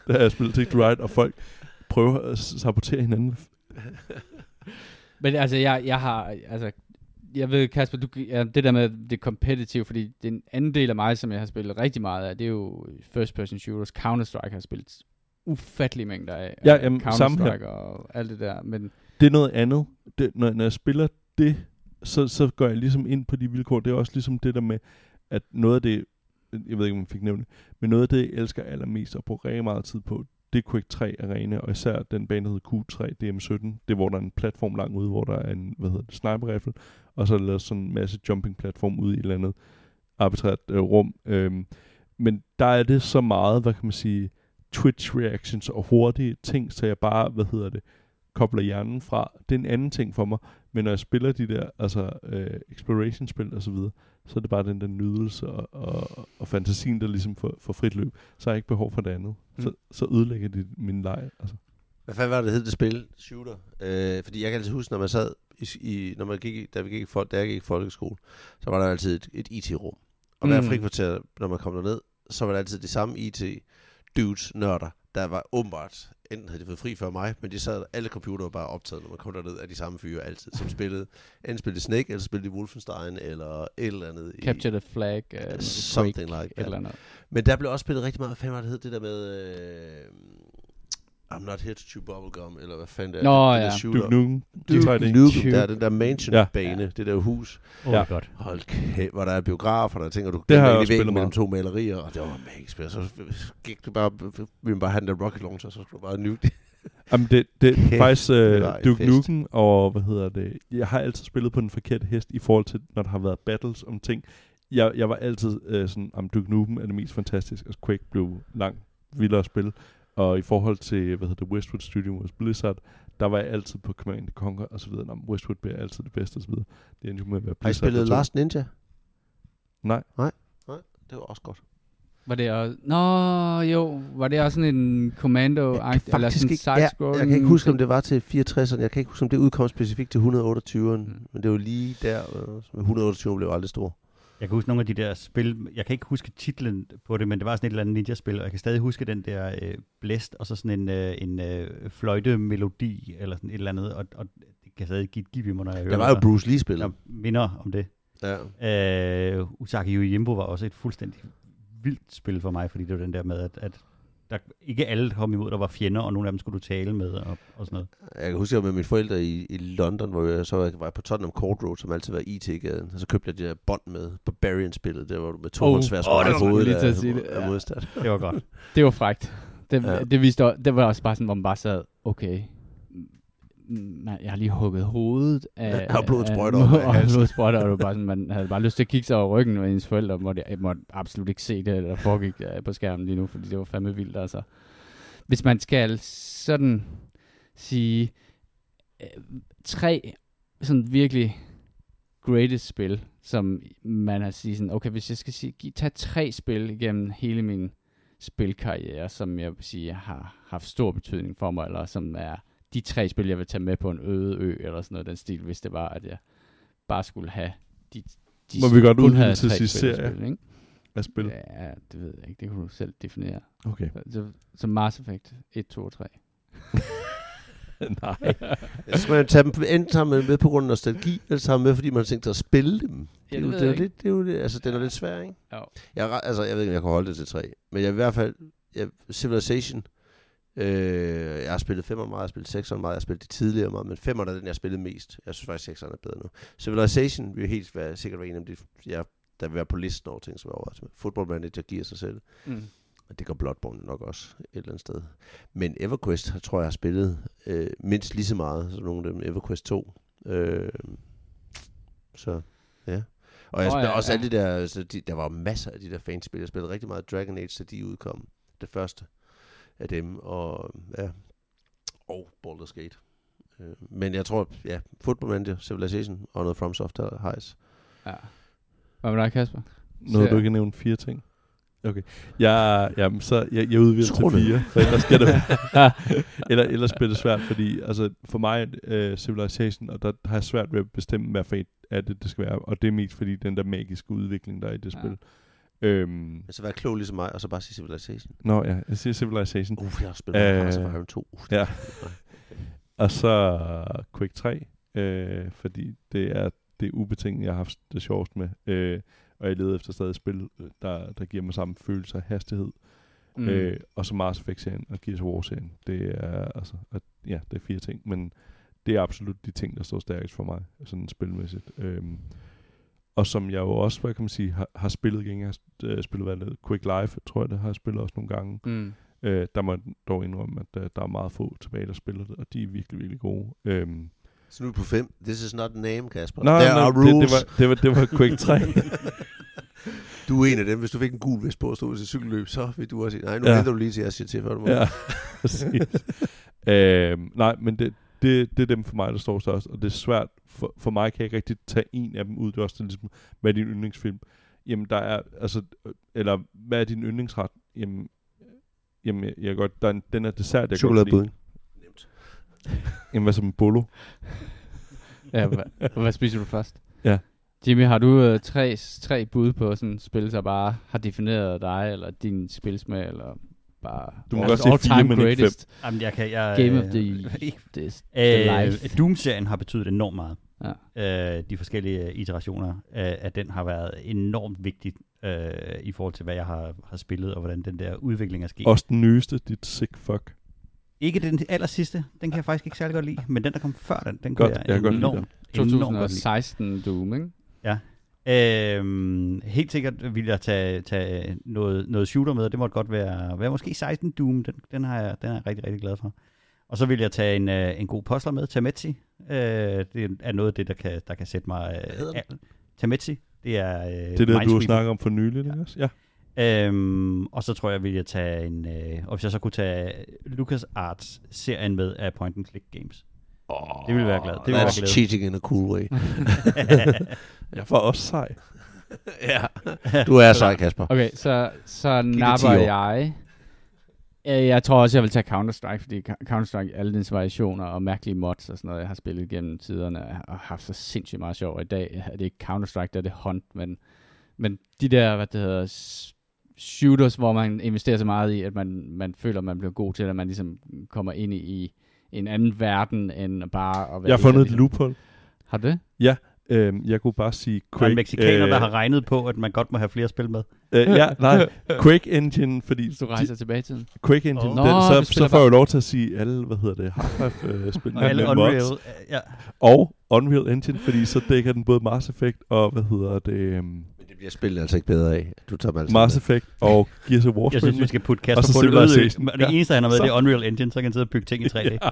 da jeg spillede Take the Ride, og folk prøver at sabotere hinanden. Men altså, jeg, jeg har, altså, jeg ved, Kasper, du, ja, det der med det competitive, fordi den anden del af mig, som jeg har spillet rigtig meget af, det er jo first person shooters. Counter-Strike har spillet ufattelig mængder af. Ja, af jamen. Counter-Strike og alt det der. Men Det er noget andet. Det, når, når jeg spiller det, så, så går jeg ligesom ind på de vilkår. Det er også ligesom det der med, at noget af det, jeg ved ikke, om jeg fik nævnt men noget af det, jeg elsker allermest og bruger rigtig meget tid på, det Quake 3 Arena, og især den bane, der hedder Q3 DM17. Det er, hvor der er en platform langt ude, hvor der er en, hvad hedder det, sniper rifle, og så er der lavet sådan en masse jumping platform ude i et eller andet arbitrært øh, rum. Øhm, men der er det så meget, hvad kan man sige, Twitch reactions og hurtige ting, så jeg bare, hvad hedder det, kobler hjernen fra. Det er en anden ting for mig, men når jeg spiller de der altså, øh, exploration-spil og så videre, så er det bare den der nydelse og, og, og fantasien, der ligesom får, får frit løb. Så har jeg ikke behov for det andet. Mm. Så, så ødelægger det min leg. Altså. Hvad fanden var det, hed det spil? Shooter. Øh, fordi jeg kan altid huske, når man sad i, i når man gik, i- da vi gik da jeg gik i folkeskole, så var der altid et, et IT-rum. Og hver Mm. frikvarter, når man kom derned, så var der altid de samme IT-dudes, nørder, der var åbenbart, enten havde de fået fri før mig, men de sad, alle computere var bare optaget, når man kom derned, af de samme fyre altid, som spillede, enten spillede Snake, eller spillede de Wolfenstein, eller et eller andet. i- Capture the Flag, uh, Something like et that. eller andet. Men der blev også spillet rigtig meget, hvad fanden var det hed, det der med... Øh, I'm not here to chew bubblegum, eller hvad fanden det er. Nå, det, ja. Duke Nukem. Duke 3D. Nukem, der er den der mansion-bane, Ja. det der hus. Oh Ja. godt. Hold kæft, hvor der er biograf, og der tænker du, Det har jeg også spillet mellem to malerier, og det var magisk spil. Så gik du bare, man bare have den der rocket launcher, så skulle du bare nuke det. Jamen, det, det er faktisk uh, Duke. Nukem, og hvad hedder det? Jeg har altid spillet på den forkerte hest i forhold til, når der har været battles om ting. Jeg, jeg var altid uh, sådan, om Duke Nukem er det mest fantastiske, og Quake blev langt vildere at spille. Og i forhold til, hvad hedder det, Westwood Studios Blizzard, der var jeg altid på Command Conquer og så videre. Nå, Westwood bliver altid det bedste og så videre. Det endte jo med at være Har I Blizzard. spillet Last Ninja? Nej. Det var også godt. Var det også... Nå, jo. Var det også sådan en commando Jeg kan eller sådan faktisk ikke, ja, side jeg kan ikke huske, om det var til 64'erne. Jeg kan ikke huske, om det udkom specifikt til 128'eren. Mm. Men det var lige der. øh, så 128 blev aldrig stor. Jeg kan huske nogle af de der spil, jeg kan ikke huske titlen på det, men det var sådan et eller andet ninja-spil, og jeg kan stadig huske den der øh, blæst, og så sådan en, øh, en øh, fløjtemelodi, eller sådan et eller andet, og, og det kan stadig give, give mig, når jeg hører Der var jo. Bruce Lee-spillet. Jeg minder om det. Ja. Øh, Usagi Yojimbo var også et fuldstændig vildt spil for mig, fordi det var den der med, at, at der ikke alle kom imod, der var fjender, og nogle af dem skulle du tale med, og, og sådan noget. Jeg kan huske, at jeg var med mine forældre i, i London, hvor jeg så var jeg på Tottenham Court Road, som altid var IT-gaden. Og så købte jeg det der bånd med Barbarian-spillet, der var du med to Oh, oh, svær åh, det var hovedet lige til at af, sige det, af ja. modstand. Det var godt. Det var frækt. Det, Ja. det, viste, det var også bare sådan, hvor man bare sad, okay, man, jeg har lige hugget hovedet af... Ja, <laughs> og blodet af- <laughs> Og halsen. blodet sprøjter, og bare sådan, man havde bare lyst til at kigge sig over ryggen, og ens forældre måtte, jeg måtte absolut ikke se det, der foregik øh, på skærmen lige nu, fordi det var fandme vildt, altså. Hvis man skal sådan sige, øh, tre sådan virkelig greatest spil, som man har sige sådan, okay, hvis jeg skal sige, give, tage tre spil igennem hele min spilkarriere, som jeg vil sige har haft stor betydning for mig, eller som er de tre spil, jeg vil tage med på en øde ø, eller sådan noget den stil, hvis det var, at jeg bare skulle have de, de Må vi godt udvide til tre sidst spil at serie? spille, ikke? Af spil. Ja, det ved jeg ikke. Det kunne du selv definere. Okay. Så, så Mass Effect 1, 2 og 3. <laughs> Nej. Så skal man tage dem, enten tager man med på grund af nostalgi, eller tager man med, fordi man har tænkt sig at spille dem. Ja, det, er det det, er jeg jo lidt, det er jo lidt, altså den er lidt svær, ikke? Jo. Jeg, altså, jeg ved ikke, om jeg kan holde det til tre. Men jeg i hvert fald, jeg, Civilization, øh, jeg har spillet 5 meget, jeg har spillet 6 meget, jeg har spillet de tidligere meget, men 5 er den, jeg har spillet mest. Jeg synes faktisk, 6 er bedre nu. Civilization vil helt være, sikkert være en af de, jeg, der vil være på listen over ting, som jeg overvejer. Football Manager giver sig selv. Mm. Og det gør Bloodborne nok også et eller andet sted. Men EverQuest har- tror jeg har spillet øh, mindst lige så meget som nogle af dem. EverQuest 2. Øh, så ja. Og jeg oh, spiller ja, også ja. alle de der, altså, de, der var masser af de der fanspil. Jeg spillede rigtig meget Dragon Age, så de udkom. Det første af dem. Og ja, og Baldur's Gate. Øh, men jeg tror, ja, Football Manager, Civilization og noget FromSoft har hejs. Ja. Hvad med dig, Kasper? Nåede Så- du ikke nævne fire ting? Okay. Jeg, jamen, så, jeg, jeg udvider Skru til fire, for ellers, skal det, <laughs> <laughs> eller, ellers bliver det svært, fordi altså, for mig uh, Civilization, og der har jeg svært ved at bestemme, hvad for et af det, det skal være. Og det er mest fordi den der magiske udvikling, der er i det Ja. spil. Øhm, Altså være klog ligesom mig, og så bare sige Civilization. nå ja, jeg siger Civilization. Uh, jeg har spillet øh, Iron 2. Uh, ja. <laughs> Og så Quake 3, øh, fordi det er det ubetinget, jeg har haft det sjovest med. Øh, og jeg leder efter stadig et spil, øh, der, der giver mig samme følelse af hastighed. Mm. Mm. Øh, og så Mars Effect-serien og Gears of War-serien. Det er, altså, at, ja, det er fire ting, men det er absolut de ting, der står stærkest for mig, sådan spilmæssigt. Øhm, og som jeg jo også, hvad kan man sige, har, har spillet igen. Jeg har øh, spillet, hvad det Quick Life, tror jeg, det har jeg spillet også nogle gange. Mm. Øh, der må jeg dog indrømme, at øh, der er meget få tilbage, der spiller det, og de er virkelig, virkelig gode. Øhm, Så nu er på 5. This is not a name, Kasper. nej, There nej, are det, det, rules. var, det, var, det var Quick 3. <laughs> Du er en af dem. Hvis du fik en gul vest på og stod til cykelløb, så vil du også sige, nej, nu Ja. venter du lige til, jeg siger til, før du må. ja, <laughs> øhm, nej, men det, det, det er dem for mig, der står størst, og det er svært. For, for mig kan jeg ikke rigtig tage en af dem ud. Det er også sådan, ligesom, hvad er din yndlingsfilm? Jamen, der er, altså, eller hvad er din yndlingsret? Jamen, jamen jeg, jeg godt, der er en, den er dessert, jeg godt kan Chokoladepudding. lide. Jamen, hvad som bolo? Ja, hvad, hvad spiser du først? Ja. Jimmy, har du øh, tre, tre bud på sådan et spil, der bare har defineret dig, eller din spilsmag, eller bare Du må all- godt fire, time men ikke fem. greatest Jamen, jeg kan... Jeg, game of <laughs> øh, the, the Øh, life? Doom-serien har betydet enormt meget. Ja. Øh, de forskellige iterationer af, af den har været enormt vigtigt øh, i forhold til, hvad jeg har, har spillet, og hvordan den der udvikling er sket. Også den nyeste, dit sick fuck. Ikke den aller sidste, den kan jeg faktisk ikke særlig godt lide, men den, der kom før den, den Godt, kunne jeg godt lide enormt, godt lide. 2016 Doom, ikke? Øhm, helt sikkert vil jeg tage, tage noget, noget shooter med, og det måtte godt være, være måske 16 Doom, den, den, har jeg, den er jeg rigtig, rigtig glad for. Og så vil jeg tage en, øh, en god postler med, Tametsi. Øh, det er noget af det, der kan, der kan sætte mig... Øh, Tametsi, det er... Øh, Det er det, du har snakket om for nylig, ikke også? Ja. Øhm, og så tror jeg, vil jeg tage en... Øh, og hvis jeg så kunne tage Lucas Arts serien med af Point and Click Games. Oh, Det ville være glad. Det ville være That's glad. cheating in a cool way. <laughs> Jeg var også sej. ja. Du er sej, Kasper. Okay, så, så det 10 napper jeg... Øh, Jeg tror også, jeg vil tage Counter-Strike, fordi Counter-Strike, alle dens variationer og mærkelige mods og sådan noget, jeg har spillet gennem tiderne, og har haft så sindssygt meget sjov. I dag er det ikke Counter-Strike, der er det Hunt, men, men de der, hvad det hedder, shooters, hvor man investerer så meget i, at man, man føler, man bliver god til, at man ligesom kommer ind i, i en anden verden, end bare at være... Jeg har fundet de- et loophole. Har det? Øhm, jeg kunne bare sige Der er en mexikaner, øh, der har regnet på, at man godt må have flere spil med. Øh, ja, nej. Quake Engine, fordi Hvis du rejser tilbage i tiden. Quake Engine, oh. den, Nå, så, så får jeg jo lov til at sige alle, hvad hedder det, Half-Life-spil <laughs> Og alle med Unreal. mods. øh, Ja. Og Unreal Engine, fordi så dækker den både Mass Effect og, hvad hedder det, um, bliver spillet altså ikke bedre af. Du tager dem altså Mass Effect og Gears of War Jeg synes, vi skal putte Kasper på en øde Det Ja. eneste, han har med, Så- det er Unreal Engine, så kan han sidde og bygge ting i 3D. <laughs> Ja.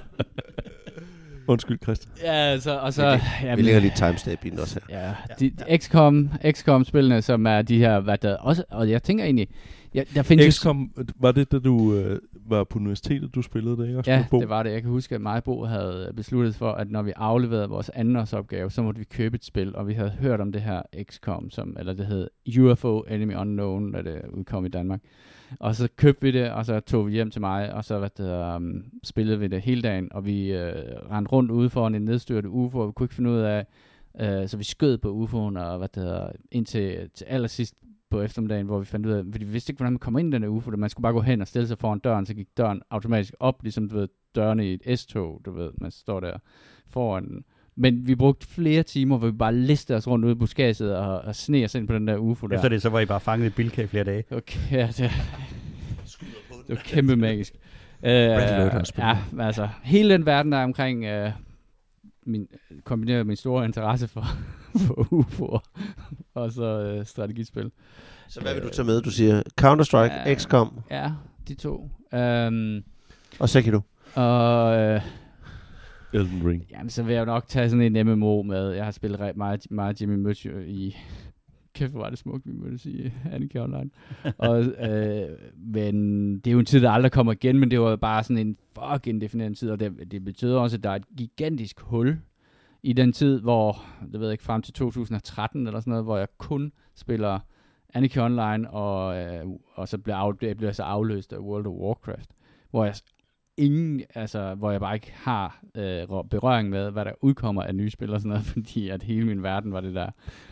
Undskyld, Christian. Ja, altså, og så... Vi jamen- Vi lægger lige timestamp i den også her. Ja, de, de XCOM, XCOM-spillene, som er de her, hvad der også, og jeg tænker egentlig, ja, der findes jo- XCOM, var det, da du øh, var på universitetet, du spillede det, ikke? Også Ja, det var det. Jeg kan huske, at mig og Bo havde besluttet for, at når vi afleverede vores andenårsopgave, så måtte vi købe et spil, og vi havde hørt om det her XCOM, som, eller det hed UFO Enemy Unknown, da det udkom i Danmark. Og så købte vi det, og så tog vi hjem til mig, og så hvad det, um, spillede vi det hele dagen, og vi øh, rendte rundt ude foran en nedstyrtet UFO, og vi kunne ikke finde ud af, øh, så vi skød på UFO'en, og hvad det hedder, indtil til allersidst på eftermiddagen, hvor vi fandt ud af, fordi vi vidste ikke, hvordan man kommer ind i den her UFO, man skulle bare gå hen og stille sig foran døren, så gik døren automatisk op, ligesom du ved, dørene i et S-tog, du ved, man står der foran den. Men vi brugte flere timer, hvor vi bare listede os rundt ude i buskadset og, og sne os ind på den der UFO der. Efter det, så var I bare fanget i Bilka i flere dage. Okay, ja, det, det var kæmpe magisk. Uh, ja, altså, hele den verden der er omkring uh, min, kombineret min store interesse for, <laughs> for UFO'er <laughs> og så uh, strategispil. Så hvad vil du tage med? Du siger Counter-Strike, Ja. XCOM Ja, de to. Um, og Sekiro. og uh, Elden Ring. jamen, så vil jeg jo nok tage sådan en MMO med. Jeg har spillet ret meget, meget Jimmy Mutcher i... Kæft, hvor var det smukt, vi måtte sige, Annika Online. <laughs> og, øh, men det er jo en tid, der aldrig kommer igen, men det var bare sådan en fucking definerende tid, og det, det betyder også, at der er et gigantisk hul i den tid, hvor, det ved jeg ikke, frem til 2013 eller sådan noget, hvor jeg kun spiller Annika Online, og, øh, og så bliver, af, bliver så afløst af World of Warcraft, hvor jeg ingen, altså, hvor jeg bare ikke har øh, berøring med, hvad der udkommer af nye spil og sådan noget, <laughs> fordi at hele min verden var det der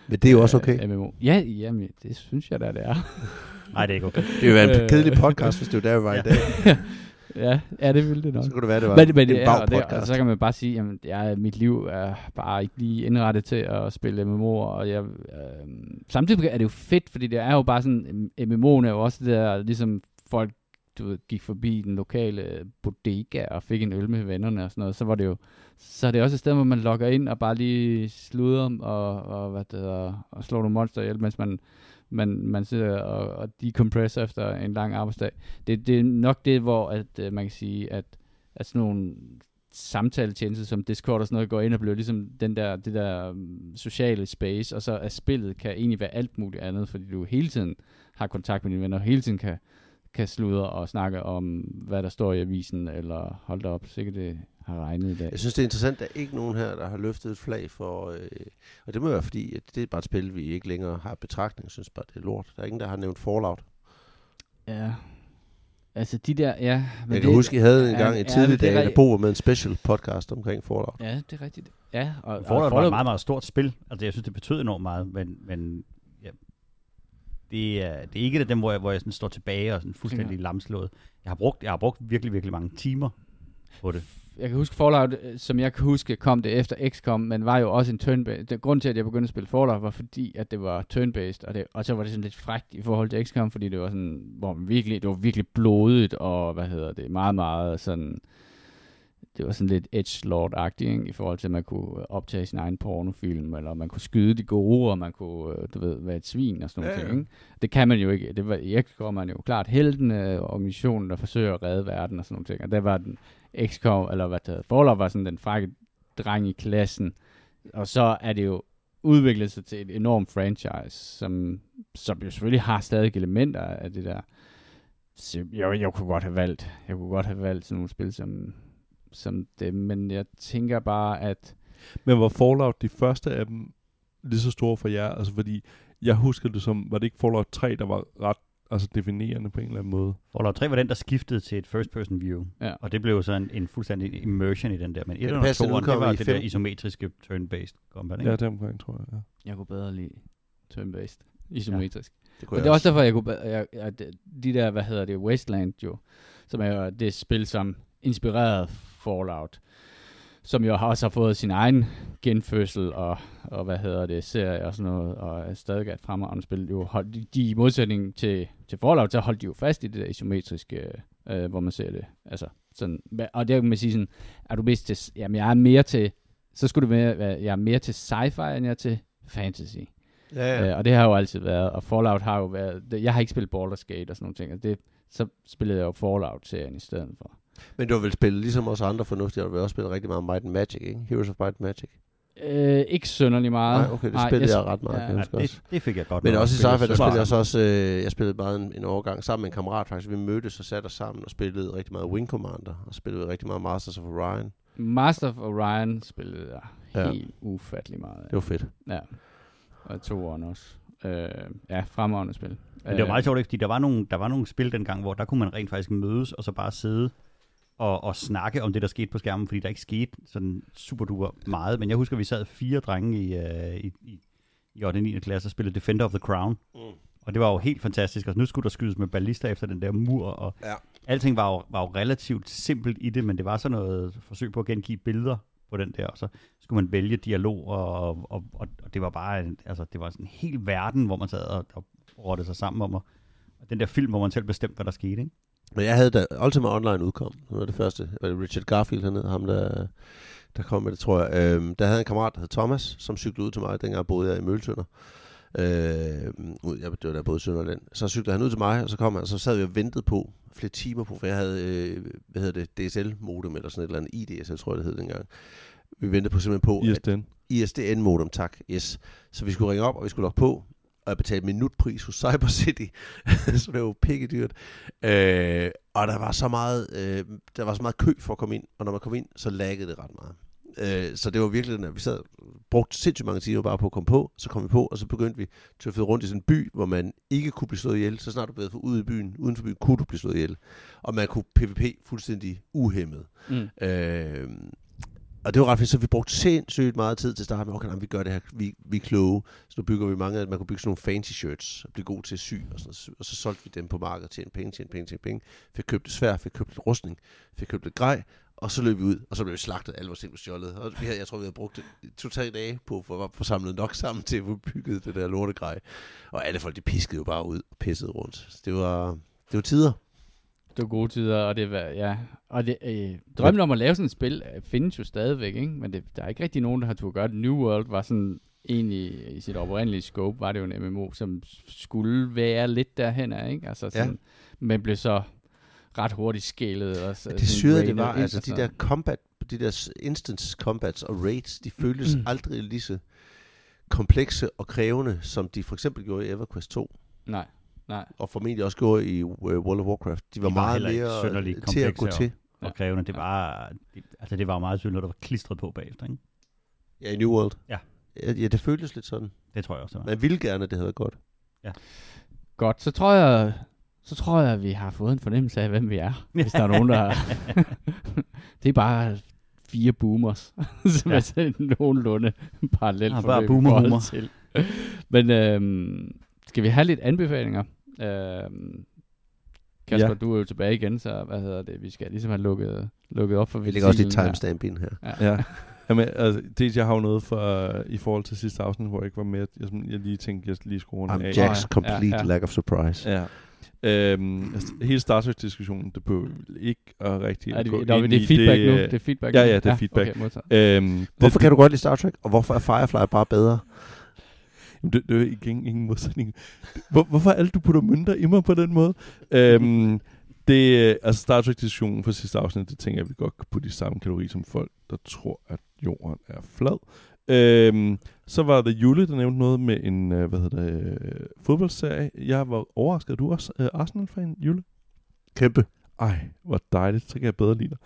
Men det er jo også okay. øh, MMO. Ja, jamen, det synes jeg da, det er. <laughs> Nej, det er ikke okay. Det vil være en Øh. kedelig podcast, hvis det var der, vi var i dag. <laughs> ja, ja, det ville det nok. Så kunne det være, det var Men, men, en ja, og, det, og så kan man bare sige, at jeg, mit liv er bare ikke lige indrettet til at spille MMO'er, og jeg, øh, samtidig er det jo fedt, fordi det er jo bare sådan, MMO'en er jo også det der, ligesom folk du ved, gik forbi den lokale bodega og fik en øl med vennerne og sådan noget, så var det jo, så er det også et sted, hvor man logger ind og bare lige sluder og, og, hvad det hedder, og slår nogle monster ihjel, mens man, man, man sidder og, og decompresser efter en lang arbejdsdag. Det, det er nok det, hvor at, øh, man kan sige, at, at sådan nogle samtaletjenester som Discord og sådan noget går ind og bliver ligesom den der, det der mm, sociale space, og så er spillet kan egentlig være alt muligt andet, fordi du hele tiden har kontakt med dine venner, og hele tiden kan, kan sludre og snakke om, hvad der står i avisen, eller hold da op, sikkert det har regnet i dag. Jeg synes, det er interessant, at der er ikke nogen her, der har løftet et flag for... Øh, og det må være fordi, at det er bare et spil, vi ikke længere har betragtning. Jeg synes bare, det er lort. Der er ingen, der har nævnt Fallout. Ja. Altså de der, ja. Men Jeg kan huske, I havde en gang i ja, tidlige det dage, der. Bo med en special podcast omkring Fallout. Ja, det er rigtigt. Ja, og, og Fallout var et meget, meget stort spil. Altså, jeg synes, det betød enormt meget, men, men ja, det, er, det er ikke et af dem, hvor jeg, hvor jeg sådan står tilbage og sådan fuldstændig lamslået. Jeg har, brugt, jeg har brugt virkelig, virkelig mange timer på det jeg kan huske Fallout, øh, som jeg kan huske, kom det efter XCOM, men var jo også en turn-based. Grunden til, at jeg begyndte at spille Fallout, var fordi, at det var turn-based, og, det, og så var det sådan lidt frækt i forhold til XCOM, fordi det var sådan, hvor man virkelig, det var virkelig blodigt, og hvad hedder det, meget, meget sådan, det var sådan lidt edgelord-agtigt, ikke? i forhold til, at man kunne optage sin egen pornofilm, eller man kunne skyde de gode, og man kunne, øh, du ved, være et svin og sådan noget. ja. Ting, ikke? Det kan man jo ikke. Det var, i XCOM er man jo klart helten, øh, organisationen, der forsøger at redde verden og sådan noget. Ting. Og der var den XCOM, eller hvad det Fallout var sådan den frække dreng i klassen, og så er det jo udviklet sig til et enormt franchise, som, som jo selvfølgelig har stadig elementer af det der. Så jeg, jeg kunne godt have valgt, jeg kunne godt have valgt sådan nogle spil som, som det, men jeg tænker bare, at Men var Fallout de første af dem lige så store for jer? Altså fordi, jeg husker det som, var det ikke Fallout 3, der var ret altså definerende på en eller anden måde? Fallout 3 var den, der skiftede til et first person view. Ja. Og det blev så en, en fuldstændig immersion i den der. Men det 1 og passer, 2, den det var i det der 15. isometriske turn-based combat. Ja, Ikke? det omkring, tror jeg. Ja. jeg kunne bedre lide turn-based, isometrisk. Det kunne Og det er også derfor, jeg kunne, be- jeg, jeg, de der, hvad hedder det, Wasteland jo, som er det spil, som inspirerede Fallout, som jo har også har fået sin egen genfødsel og, og hvad hedder det, serie og sådan noget, og er stadig et fremragende spil. Jo, hold, de, i modsætning til, til Fallout, så holdt de jo fast i det der isometriske, øh, hvor man ser det. Altså, sådan, og der kan man sige sådan, er du mest til, jamen jeg er mere til, så skulle det være, jeg er mere til sci-fi, end jeg er til fantasy. Ja, Ja. ja. Øh, og det har jo altid været, og Fallout har jo været, det, jeg har ikke spillet Baldur's Gate og sådan nogle ting, og det, så spillede jeg jo Fallout-serien i stedet for. Men du har vel spillet, ligesom os andre fornuftige, har du vel også spillet rigtig meget Might and Magic, ikke? Heroes of Might and Magic. Øh, ikke synderlig meget. Nej, okay, det spillede jeg, jeg, ret meget, ja, jeg Ja, også. det, det fik jeg godt Men nok også i sci-fi, der spillede jeg så meget. også, øh, jeg spillede bare en, en overgang sammen med en kammerat faktisk. Vi mødtes og satte os sammen og spillede rigtig meget Wing Commander, og spillede rigtig meget Masters of Orion. Master of Orion spillede jeg Ja. helt ufattelig meget af. Det var fedt. Ja, og toeren også. Øh, ja, fremragende spil. Men det var Øh, meget sjovt, fordi der var, nogle, der var nogle spil dengang, hvor der kunne man rent faktisk mødes og så bare sidde og, og snakke om det, der skete på skærmen, fordi der ikke skete sådan super duper meget. Men jeg husker, vi sad fire drenge i, uh, i, i, i 8. og 9. klasse og spillede Defender of the Crown. Mm. Og det var jo helt fantastisk, og nu skulle der skydes med ballister efter den der mur, og Ja. alting var jo, var jo relativt simpelt i det, men det var sådan noget forsøg på at gengive billeder på den der, og så skulle man vælge dialog, og, og, og, og det var bare, en, altså det var sådan en hel verden, hvor man sad og, og rådte sig sammen om, og, og den der film, hvor man selv bestemte, hvad der skete, ikke? Men jeg havde da Ultima Online udkom. Det var det første. Var Richard Garfield hernede, ham der, der kom med det, tror jeg. Øhm, der havde en kammerat, der hed Thomas, som cyklede ud til mig, dengang boede jeg i Møltønder. Øh, ud- jeg, det var der både i Sønderland. Så cyklede han ud til mig, og så kom han, og så sad vi og ventede på flere timer på, for jeg havde, øh, hvad hedder det, DSL-modem, eller sådan et eller andet, IDSL, tror jeg det hed dengang. Vi ventede på simpelthen på, at ISDN. ISDN-modem, tak, yes. Så vi skulle ringe op, og vi skulle logge på, og jeg betalte minutpris hos Cyber City, så det var jo pikke dyrt. Øh, og der var så meget, øh, der var så meget kø for at komme ind, og når man kom ind, så laggede det ret meget. Øh, så det var virkelig, at vi sad brugte sindssygt mange timer bare på at komme på, så kom vi på, og så begyndte vi at rundt i sådan en by, hvor man ikke kunne blive slået ihjel. Så snart du blev for ude i byen, uden for byen, kunne du blive slået ihjel. Og man kunne PvP fuldstændig uhæmmet. Mm. Øh, og det var ret fedt, så vi brugte sindssygt meget tid til at starte med, okay, nej, vi gør det her, vi, vi er kloge. Så nu bygger vi mange, at man kunne bygge sådan nogle fancy shirts, og blive god til at sy, og, sådan, noget. og så solgte vi dem på markedet, tjente penge, tjente penge, tjente penge. Fik købt et svær, fik købt lidt rustning, fik købt lidt grej, og så løb vi ud, og så blev vi slagtet, alle vores ting blev stjålet. Og vi havde, jeg tror, vi havde brugt to-tre dage på at få, få samlet nok sammen til at få bygget det der lortegrej. Og alle folk, de piskede jo bare ud og pissede rundt. Så det var, det var tider. Det var gode tider, og det var, ja. Og det, øh, drømmen om at lave sådan et spil øh, findes jo stadigvæk, ikke? Men det, der er ikke rigtig nogen, der har turde gøre det. New World var sådan, egentlig i sit oprindelige scope, var det jo en MMO, som skulle være lidt derhen af, ikke? Altså sådan, ja. men blev så ret hurtigt skælet. Og så, Det syrede, det var, altså de så- der combat, de der instance combats og raids, de føltes Mm. aldrig lige så komplekse og krævende, som de for eksempel gjorde i EverQuest 2, Nej, nej. og formentlig også gjorde i uh, World of Warcraft. De var, De var meget mere synderligt til at gå til. Ja. Og krævende, det var, det, altså det var meget tydeligt, når der var klistret på bagefter, ikke? Ja, i New World. Ja. Ja, ja, det føltes lidt sådan. Det tror jeg også. Man ville gerne, at det havde været godt. Godt, så tror jeg, så tror jeg, at vi har fået en fornemmelse af, hvem vi er. Hvis der er nogen, der... <laughs> det er bare fire boomers, <laughs> som Ja. er sådan nogenlunde parallelt Ja, for bare forhold til. Men øhm, skal vi have lidt anbefalinger? Øhm, Kasper, Ja. du er jo tilbage igen, så hvad hedder det? Vi skal ligesom have lukket, lukket op for Vi lægger også lidt timestamp ind her. Ja. Ja. <laughs> Jamen, altså, dels jeg har jo noget for, i forhold til sidste afsnit, hvor jeg ikke var med. Jeg, jeg lige tænkte, jeg lige skulle runde I'm af. Jack's ja, complete ja. lack of surprise. Ja. Øhm, altså, hele Star Trek-diskussionen, det behøver ikke at rigtig Er det, gå nå, ind det er feedback nu. øh, Det er feedback ja, nu. ja, det er feedback. Okay, modtaget. Øhm, Hvorfor det, kan du godt lide Star Trek, og hvorfor er Firefly bare bedre? Jamen, Det, det er igen ingen modsætning. Hvor, hvorfor er alt, du putter mønter i mig på den måde? øhm, det, øh, altså Star Trek-diskussionen for sidste afsnit, det tænker jeg, at vi godt kan putte i samme kategori som folk, der tror, at jorden er flad. Øhm, så var der Jule, der nævnte noget med en øh, hvad hedder det, øh, fodboldserie. Jeg var overrasket. Er du også øh, Arsenal-fan, Jule? Kæmpe. Ej, hvor dejligt. Så kan jeg bedre lide dig.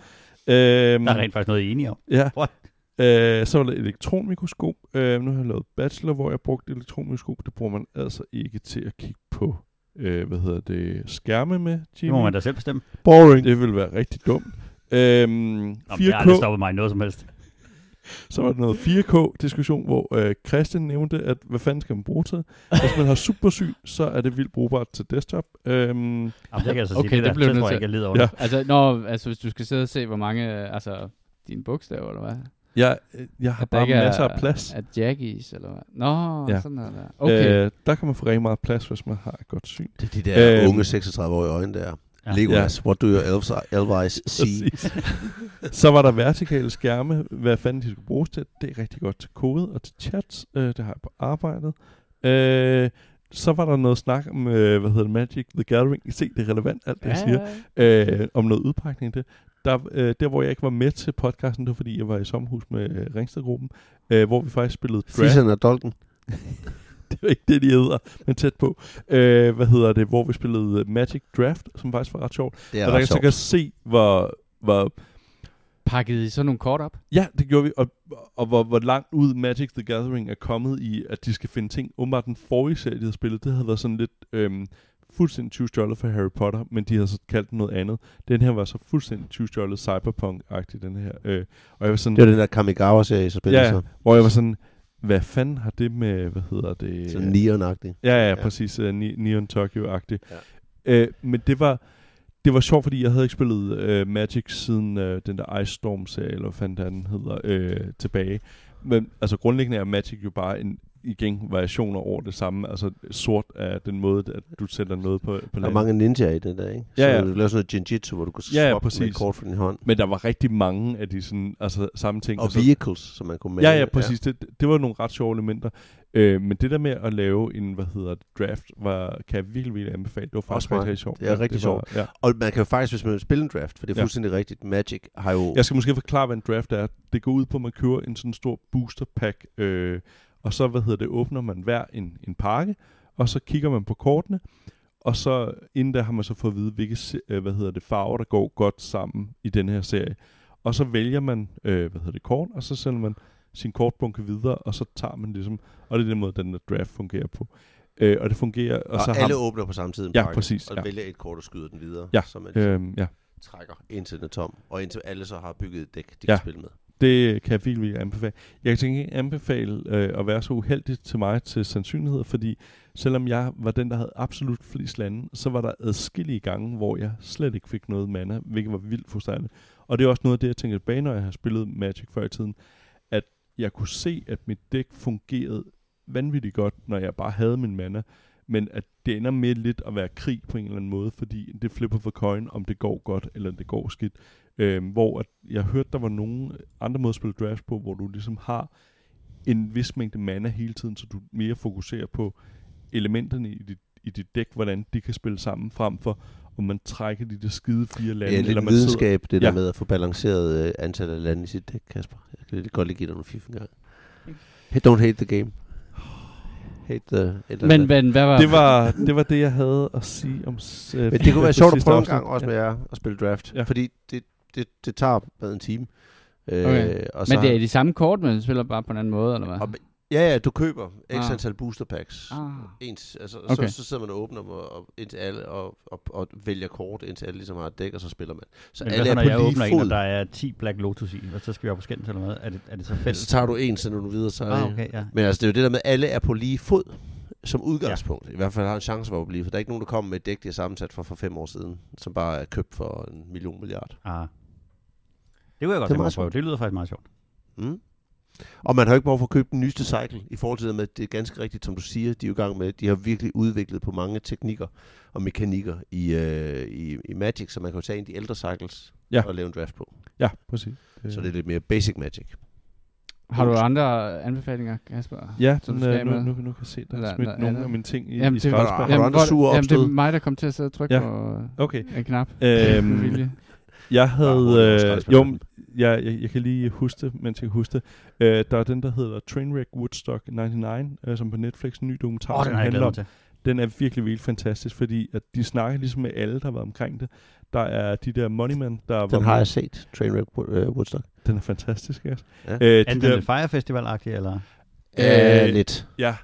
Øhm, Der er rent faktisk noget, I er enige om. Ja. What? Øh, så var der elektronmikroskop. Øh, nu har jeg lavet bachelor, hvor jeg brugte elektronmikroskop. Det bruger man altså ikke til at kigge på, øh, hvad hedder det, skærme med, Det Jimmy. må man da selv bestemme. Boring. Det ville være rigtig dumt. Øhm, Nå, men det har aldrig 4K, stoppet mig noget som helst. <laughs> så var der noget 4K-diskussion, hvor øh, Christian nævnte, at hvad fanden skal man bruge til? Hvis man har supersyn, så er det vildt brugbart til desktop. Øhm, Jamen, det kan jeg så sige. Okay, det, det der, blev det nødt jeg til. ikke, jeg lider over. Ja. Altså, når, altså, hvis du skal sidde og se, hvor mange, øh, altså, dine bogstaver, eller hvad? Jeg, jeg har At der bare er- masser af plads. At Jackies, eller hvad? Nå, Ja. sådan er det. Okay. Øh, der kan man få rigtig meget plads, hvis man har et godt syn. Det er de der Øhm. unge 36-årige øjne der. Ja. Legolas, what do your elves, elves <laughs> see? Så var der vertikale skærme. Hvad fanden de skulle bruges til? Det er rigtig godt til kode og til chats. Øh, det har jeg på arbejdet. Øh, så var der noget snak om, øh, hvad hedder det, Magic the Gathering. I se, det er relevant, alt det, jeg siger. Øh, om noget udpakning det. Der, øh, der, hvor jeg ikke var med til podcasten, det var fordi, jeg var i sommerhus med øh, Ringstedgruppen, øh, hvor vi faktisk spillede draft. Fisseren og Dolken. det var ikke det, de hedder, men tæt på. Øh, hvad hedder det, hvor vi spillede Magic Draft, som faktisk var ret sjovt. Det er og der kan så sjovt. kan se, hvor, hvor Pakket I sådan nogle kort op? Ja, det gjorde vi, og, og hvor, hvor langt ud Magic the Gathering er kommet i, at de skal finde ting. Umiddelbart den forrige serie, de havde spillet, det havde været sådan lidt øhm, fuldstændig tyvstjålet for Harry Potter, men de havde så kaldt den noget andet. Den her var så fuldstændig tyvstjålet cyberpunk-agtig, den her. Øh, og jeg var sådan, Det var den der Kamigawa-serie, så ja, så. hvor jeg var sådan, hvad fanden har det med, hvad hedder det? Sådan neon-agtig. Ja, ja, Ja. præcis. Uh, Neon Tokyo-agtigt. Ja. Øh, men det var, det var sjovt, fordi jeg havde ikke spillet uh, Magic siden uh, den der Ice Storm-serie, eller hvad fanden den hedder, uh, tilbage. Men altså grundlæggende er Magic jo bare en igen variationer over det samme. Altså sort er den måde, at du sætter noget på, på Der er mange ninjaer i det der, ikke? Ja, ja. Så du laver sådan noget jinjitsu, hvor du kan Ja, ja, med præcis. et kort fra din hånd. Men der var rigtig mange af de sådan, altså, samme ting. Og så- vehicles, som man kunne male. Ja, ja, præcis. Det, det var nogle ret sjove elementer. Øh, men det der med at lave en, hvad hedder det, draft, var, kan jeg virkelig, virkelig anbefale. Det var faktisk Også rigtig, sjovt. Det er rigtig var, Ja. Og man kan jo faktisk, hvis man vil spille en draft, for det er Ja. fuldstændig rigtigt, Magic har jo... Jeg skal måske forklare, hvad en draft er. Det går ud på, at man køber en sådan stor booster pack, øh, og så, hvad hedder det, åbner man hver en, en pakke, og så kigger man på kortene, og så inden der har man så fået at vide, hvilke øh, hvad hedder det, farver, der går godt sammen i den her serie. Og så vælger man, øh, hvad hedder det, kort, og så sender man sin kortbunke videre, og så tager man ligesom, og det er den måde, den der draft fungerer på. Øh, og det fungerer, og, og så alle har åbner på samme tid en Ja, pakke, præcis, Og ja. vælger et kort og skyder den videre, Ja, så man øh, ja, trækker indtil den er tom. Og indtil alle så har bygget et dæk, de Ja. kan spille med. Det kan jeg virkelig, anbefale. Jeg kan ikke anbefale øh, at være så uheldig til mig til sandsynlighed, fordi selvom jeg var den, der havde absolut flest lande, så var der adskillige gange, hvor jeg slet ikke fik noget mana, hvilket var vildt frustrerende. Og det er også noget af det, jeg tænker tilbage, når jeg har spillet Magic før i tiden, at jeg kunne se, at mit dæk fungerede vanvittigt godt, når jeg bare havde min mana, men at det ender med lidt at være krig på en eller anden måde, fordi det flipper for coin, om det går godt eller det går skidt. Øhm, hvor at jeg hørte, der var nogle andre måder at spille draft på, hvor du ligesom har en vis mængde mana hele tiden, så du mere fokuserer på elementerne i dit, i dit dæk, hvordan de kan spille sammen, frem for om man trækker de der skide fire lande, Ja, lidt eller man videnskab, det der Ja. med at få balanceret øh, antallet af lande i sit dæk, Kasper. Jeg kan godt lige give dig nogle fif en gang. Hey, don't hate the game. Hate the... et eller Men, men hvad var... Det var, det var det, jeg havde at sige om øh, Men det kunne være på <laughs> sjovt at sidste prøve en gang også Ja. med jer at spille draft. Ja. Fordi det, det, det tager hvad, en time. Øh, Okay. og Men det er de samme kort, men spiller bare på en anden måde, eller hvad? Og, ja, ja, du køber x Ah. antal booster packs. Ah. Ens, altså, Okay. så, så sidder man og åbner dem og, og, indtil alle, og, og, og, vælger kort, indtil alle ligesom har et dæk, og så spiller man. Så Men alle hvad så, er når på jeg lige åbner en, og fod. der er 10 Black Lotus i? Hvad så skal vi op på skændes eller hvad? Er det, er det så fælles? Så tager du en, så når du videre, så Ah, okay, ja. Men altså, det er jo det der med, at alle er på lige fod som udgangspunkt. Ja. I hvert fald har en chance for at blive, for der er ikke nogen, der kommer med et dæk, de har sammensat for for fem år siden, som bare er købt for en million milliard. Ah. Det kunne jeg godt tænke mig at prøve. Det lyder faktisk meget sjovt. Mm? Og man har jo ikke behov for at købe den nyeste cycle, i forhold til det med, at det er ganske rigtigt, som du siger, de er jo i gang med, de har virkelig udviklet på mange teknikker og mekanikker i, øh, i, i Magic, så man kan jo tage en af de ældre cycles Ja. og lave en draft på. Ja, præcis. Så det er lidt mere basic Magic. Har du andre anbefalinger, Kasper? Ja, som den, øh, nu, med? nu, nu kan jeg se, der er smidt nogle af mine ting i, Jamen, i det- skraldespanden. Har du andre sure jamen, det er opstød? mig, der kom til at sidde og trykke Ja. på Okay. en knap. Øhm. Jeg havde... Øh, jo, jeg, jeg, jeg kan lige huske det, mens jeg kan huske det. Øh, der er den, der hedder Trainwreck Woodstock 99, øh, som på Netflix, en ny dokumentar, Åh, oh, som den handler om. til. Den er virkelig, virkelig fantastisk, fordi at de snakker ligesom med alle, der har været omkring det. Der er de der Moneymen, der var Den har med. jeg set, Trainwreck øh, Woodstock. Den er fantastisk, ja. Ja. Øh, Er de den der, lidt Fire Festival-agtig, eller? Øh, Øh, lidt. ja,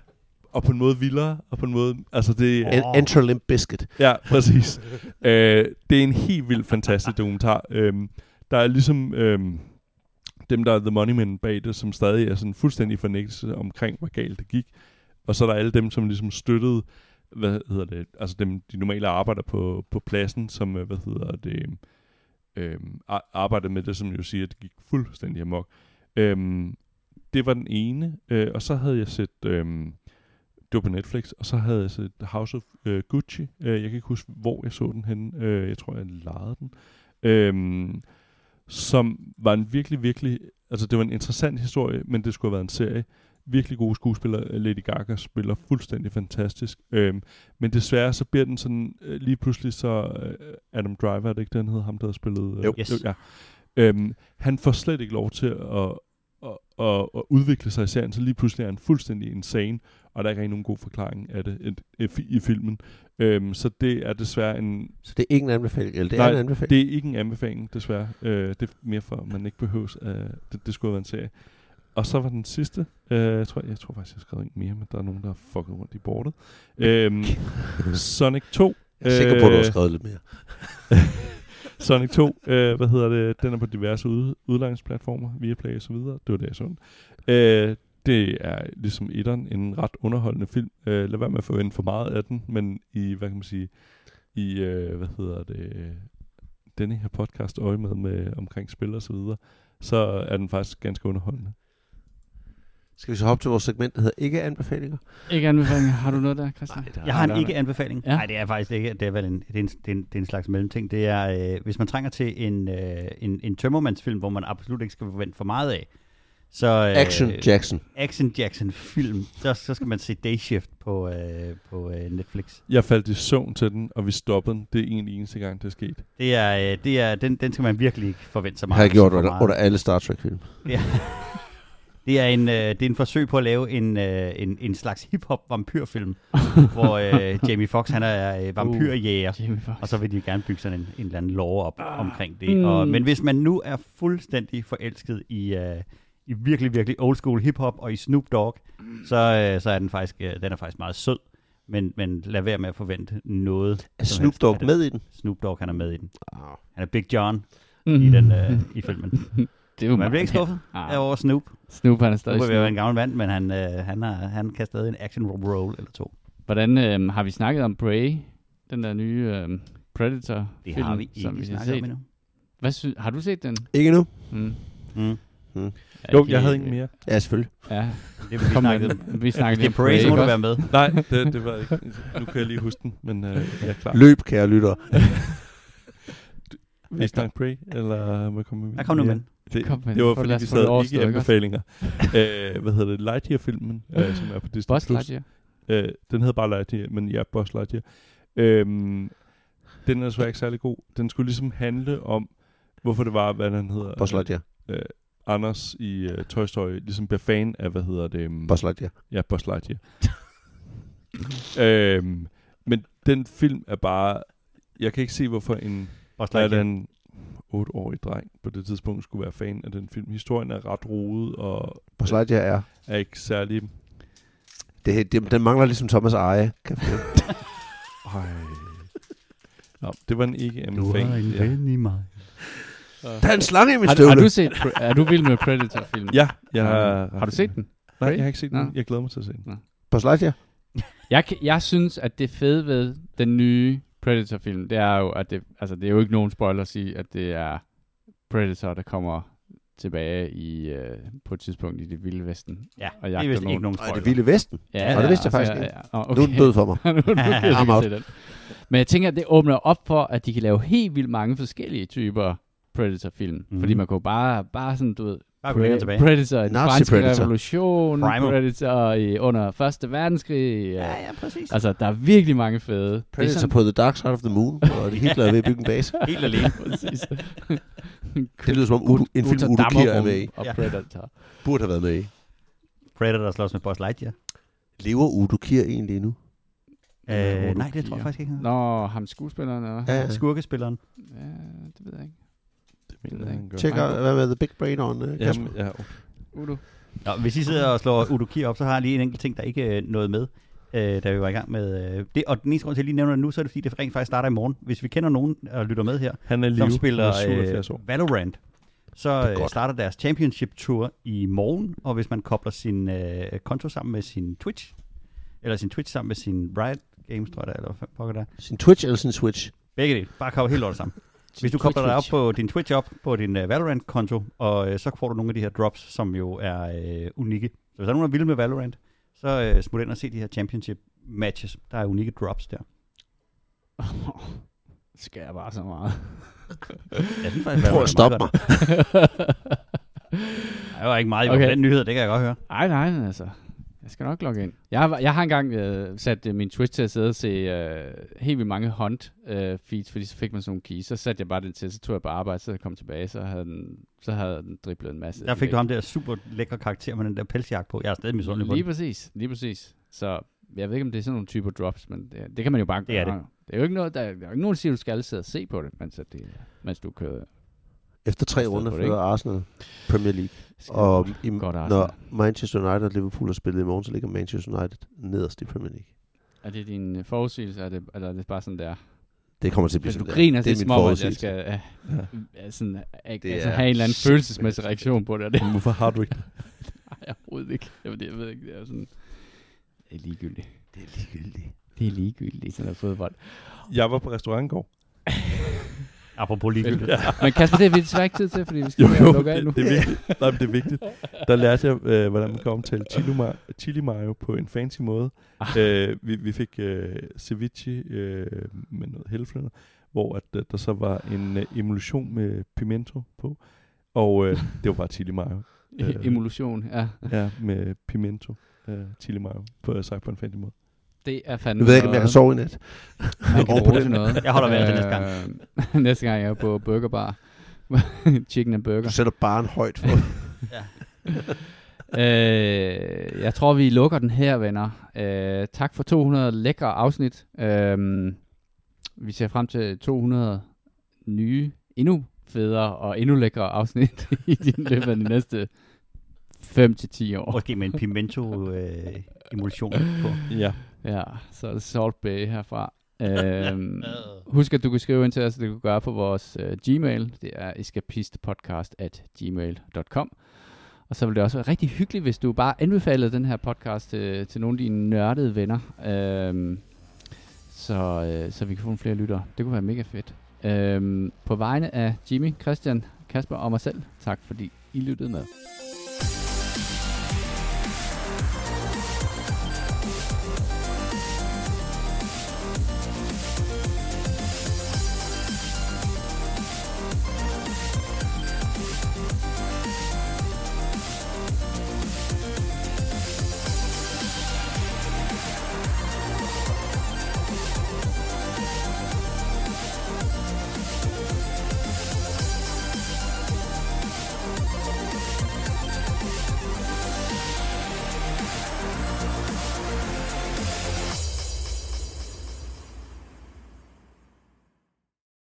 og på en måde vildere, og på en måde, altså det, En, Enter Limp Biscuit. Ja, præcis. øh, det er en helt vildt fantastisk dokumentar. Øhm, der er ligesom øh, dem, der er The Money Men bag det, som stadig er sådan fuldstændig fornægtelse omkring, hvor galt det gik. Og så er der alle dem, som ligesom støttede, hvad hedder det, altså dem, de normale arbejder på, på pladsen, som, øh, hvad hedder det, øh, arbejder arbejdede med det, som jo siger, at det gik fuldstændig amok. Øh, det var den ene, øh, og så havde jeg set, øh, det var på Netflix, og så havde jeg set House of øh, Gucci. Øh, jeg kan ikke huske, hvor jeg så den henne. Øh, jeg tror, jeg lejede den. Øh, som var en virkelig, virkelig... Altså, det var en interessant historie, men det skulle have været en serie. Virkelig gode skuespillere. Lady Gaga spiller fuldstændig fantastisk. Øhm, men desværre så bliver den sådan... Øh, lige pludselig så... Øh, Adam Driver, er det ikke den hed? Ham, der havde spillet... Øh, Jo. Yes. ja. Øhm, han får slet ikke lov til at, at, at, at udvikle sig i serien, så lige pludselig er han fuldstændig insane, og der er ikke rigtig nogen god forklaring af det i, filmen. Øhm, så det er desværre en... Så det er ikke en anbefaling, eller det Nej, er en anbefaling. Det er ikke en anbefaling, desværre. Øh, det er mere for, at man ikke behøves... Øh, det, det skulle have været en serie. Og så var den sidste, øh, jeg, tror, jeg tror faktisk, jeg har skrevet en mere, men der er nogen, der har fucket rundt i bordet. Øhm, <laughs> Sonic 2. Jeg er sikker på, at du har øh, skrevet lidt mere. <laughs> Sonic 2, øh, hvad hedder det, den er på diverse ud, udlejningsplatformer, Viaplay og så videre. Det var det, jeg så. Øh, det er ligesom etteren en ret underholdende film. Øh, lad være med at forvente for meget af den, men i, hvad kan man sige, i, øh, hvad hedder det, denne her podcast øje med, med omkring spil og så videre, så er den faktisk ganske underholdende. Skal vi så hoppe til vores segment, der hedder ikke anbefalinger? Ikke anbefalinger. Har du noget der, Christian? Nej, der Jeg har en der- ikke-anbefaling. Ja. Nej, det er faktisk ikke. Det er vel en, det er en, det er en, det er en slags mellemting. Det er, øh, hvis man trænger til en, øh, en, en tømmermandsfilm, hvor man absolut ikke skal forvente for meget af, så... Øh, Action Jackson. Action Jackson film, så, så skal man se Day Shift på, øh, på øh, Netflix. Jeg faldt i søvn til den, og vi stoppede den. Det er en eneste gang, det er sket. Det er, øh, det er, den, den skal man virkelig ikke forvente så Jeg meget. har gjort for under, under alle Star Trek-film. <laughs> Ja. Det er en, øh, det er en forsøg på at lave en, øh, en, en slags hip-hop vampyrfilm, <laughs> hvor øh, Jamie Foxx han er øh, vampyrjæger, Jamie Foxx. og så vil de gerne bygge sådan en, en eller anden lore op Ah. omkring det. Mm. Og, men hvis man nu er fuldstændig forelsket i, øh, i virkelig, virkelig old school hip-hop og i Snoop Dogg, så, øh, så er den faktisk, øh, den er faktisk meget sød. Men, men lad være med at forvente noget. Er som Snoop Dogg med i den? Snoop Dogg han er med i den. Ah. Han er Big John Mm. i, den, øh, i filmen. <laughs> det er jo Man bliver ikke skuffet Ah. over Snoop. Snoop, han er stadig jeg være en Snoop. gammel mand, men han, øh, han, har, han kan stadig en action role eller to. Hvordan øh, har vi snakket om Bray? Den der nye øh, Predator Det film, har vi som ikke vi har snakket om set. endnu. Hvad sy- har du set den? Ikke nu? Mm. Mm. Hmm. Jo, jeg havde ikke mere. Ja, selvfølgelig. Ja, Det vi kom snakke med. om. Vi snakkede Det er Parade, så må du være med. Nej, det, det var ikke. Nu kan jeg lige huske den, men øh, jeg er klar. Løb, kære lyttere. Vil I snakke Prey, eller må jeg komme med? Der kom nu med. Det, Kom med det var fordi, vi sad ikke i anbefalinger. øh, hvad hedder det? Lightyear-filmen, øh, som er på Disney+. Buzz Lightyear. Øh, den hedder bare Lightyear, men ja, Buzz Lightyear. Øhm, den er desværre ikke særlig god. Den skulle ligesom handle om, hvorfor det var, hvad den hedder. Buzz Lightyear. Øh, Anders i uh, Toy Story ligesom bliver fan af, hvad hedder det? Um, Buzz Lightyear. Ja, Buzz Lightyear. <laughs> øhm, men den film er bare... Jeg kan ikke se, hvorfor en, Buzz Lightyear. en 8-årig dreng på det tidspunkt skulle være fan af den film. Historien er ret rodet og Buzz Lightyear er... er ikke særlig... Det, det, den mangler ligesom Thomas Eje. Kan. Øj. <laughs> Nå, det var en ikke Du har en. Ja. ven i mig. Der er en slange i min Har, støvle. har du set, er du vild med Predator-filmen? ja, jeg Ja. har... Har du set den? Nej, jeg har ikke set den. Jeg glæder mig til at se den. Buzz Lightyear? Jeg, kan- jeg synes, at det fede ved den nye Predator-film, det er jo, at det, altså, det er jo ikke nogen spoiler at sige, at det er Predator, der kommer tilbage i øh, på et tidspunkt i det vilde vesten. Ja, Og det er vist nogen. ikke nogen spoiler. det vilde vesten. Ja, Nå, det vidste jeg faktisk ja, ikke. ja. Nå, Nu er den død for mig. <laughs> nu, nu jeg se den. <laughs> Men jeg tænker, at det åbner op for, at de kan lave helt vildt mange forskellige typer Predator-film. Mm. Fordi man kunne bare, bare sådan, du ved, Bare længere tilbage. Predator i den franske Predator. revolution, Primal. Predator i, under Første Verdenskrig. Ja, Ja. ja, præcis. Altså, der er virkelig mange fede. Det er Predator sådan- på The Dark Side of the Moon, og de helt glade ved at bygge en base. Helt alene. <laughs> Præcis. Det lyder som om Udo, en film, Udo Kier er med i. Og Ja. Predator. Burde have været med i. Predator, slås med Buzz Lightyear. Lever Udo Kier egentlig endnu? Øh, nej, det tror jeg faktisk ikke. han- Nå, ham skuespilleren er... Ja, Ja. ja. Skurkespilleren. ja, det ved jeg ikke. Ikke. gør. Tjek hvad med The Big Brain on uh. Jamen, ja, okay. Udo. Nå, hvis I sidder og slår Udo Kier op, så har jeg lige en enkelt ting, der ikke er noget med, øh, da vi var i gang med øh, det. Og den eneste grund til, at jeg lige nævner det nu, så er det fordi, det rent faktisk starter i morgen. Hvis vi kender nogen og lytter med her, Han er som live. spiller Han er 77 øh. Valorant, så øh, starter deres Championship Tour i morgen, og hvis man kobler sin øh, konto sammen med sin Twitch, eller sin Twitch sammen med sin Riot Games, tror jeg det er, eller hvad pokker der. Sin Twitch eller sin Switch? Begge dele. Bare kobler helt lortet sammen. Hvis du kobler dig op på din Twitch op på din uh, Valorant-konto, og uh, så får du nogle af de her drops, som jo er uh, unikke. Så hvis der er nogen, der vil med Valorant, så uh, smut ind og se de her championship matches. Der er unikke drops der. <laughs> Skal jeg bare så meget. <laughs> Jeg synes faktisk, Prøv at stoppe mig. <laughs> Der var ikke meget i Okay. den nyhed, det kan jeg godt høre. Ej, nej, men altså. Jeg skal nok logge ind. Jeg har, jeg har engang øh, sat øh, min Twitch til at sidde og se øh, helt vildt mange hunt øh, feeds, fordi så fik man sådan nogle keys. Så satte jeg bare den til, så tog jeg på arbejde, så jeg kom tilbage, så havde den, så havde den driblet en masse. Der fik du ham der super lækre karakter med den der pelsjagt på. Jeg er stadig misundelig på Lige den. præcis, lige præcis. Så jeg ved ikke, om det er sådan nogle typer drops, men det, det kan man jo bare Det er gøre. Det er jo ikke noget, der, der er jo ikke nogen, der siger, at du skal sidde og se på det, mens, det, mens du kører. Efter tre runder det, fører Arsenal Premier League. Og i, godt Arsenal. når Manchester United og Liverpool har spillet i morgen, så ligger Manchester United nederst i Premier League. Er det din øh, forudsigelse, er det, eller er det bare sådan der? Det kommer til at blive Men sådan du der. griner det er til min om, at jeg skal øh, Ja. øh, sådan, øh, Det altså, have en eller anden følelsesmæssig reaktion på det. det Hvorfor har du ikke <laughs> det? Nej, overhovedet ikke. Jeg ved, jeg ved ikke, det er sådan... Det er ligegyldigt. Det er ligegyldigt. Det er ligegyldigt, sådan noget fodbold. Jeg var på restaurant i går. <laughs> Apropos ligegyldigt. Ja. <laughs> Men Kasper, det har vi desværre ikke tid til, fordi vi skal Jo, jo, lukke af nu. det, det er vigtigt. Nej, men det er vigtigt. <laughs> Der lærte jeg, øh, hvordan man kan omtale chili, ma- chili mayo på en fancy måde. Ah. Øh, vi, vi fik øh, ceviche øh, med noget helflønner, hvor at, øh, der så var en øh, emulsion med pimento på. Og øh, <laughs> det var bare chili mayo. øh. Emulsion, ja. Ja, med pimento. Øh, chili mayo, på, sagt på en fancy måde. Det er fandme Nu ved jeg ikke, om jeg kan sove i nat. Man kan <laughs> på den. noget. Jeg holder vejret til næste gang. gang. <laughs> næste gang jeg er på Burger Bar. <laughs> Chicken and Burger. Du sætter barn højt for. øh, jeg tror, vi lukker den her, venner. Øh, tak for 200 lækre afsnit. Øh, vi ser frem til 200 nye, endnu federe og endnu lækre afsnit i din løbet af de næste 5-10 år. Måske med en pimento-emulsion på. Ja. Ja, så er det Salt Bay herfra. <laughs> øhm, husk, at du kan skrive ind til os, det du kan gøre på vores uh, Gmail. Det er escapistpodcast at gmail.com. Og så vil det også være rigtig hyggeligt, hvis du bare anbefalede den her podcast til, til nogle af dine nørdede venner. Øhm, så, øh, så vi kan få nogle flere lyttere. Det kunne være mega fedt. Øhm, på vegne af Jimmy, Christian, Kasper og mig selv, tak fordi I lyttede med.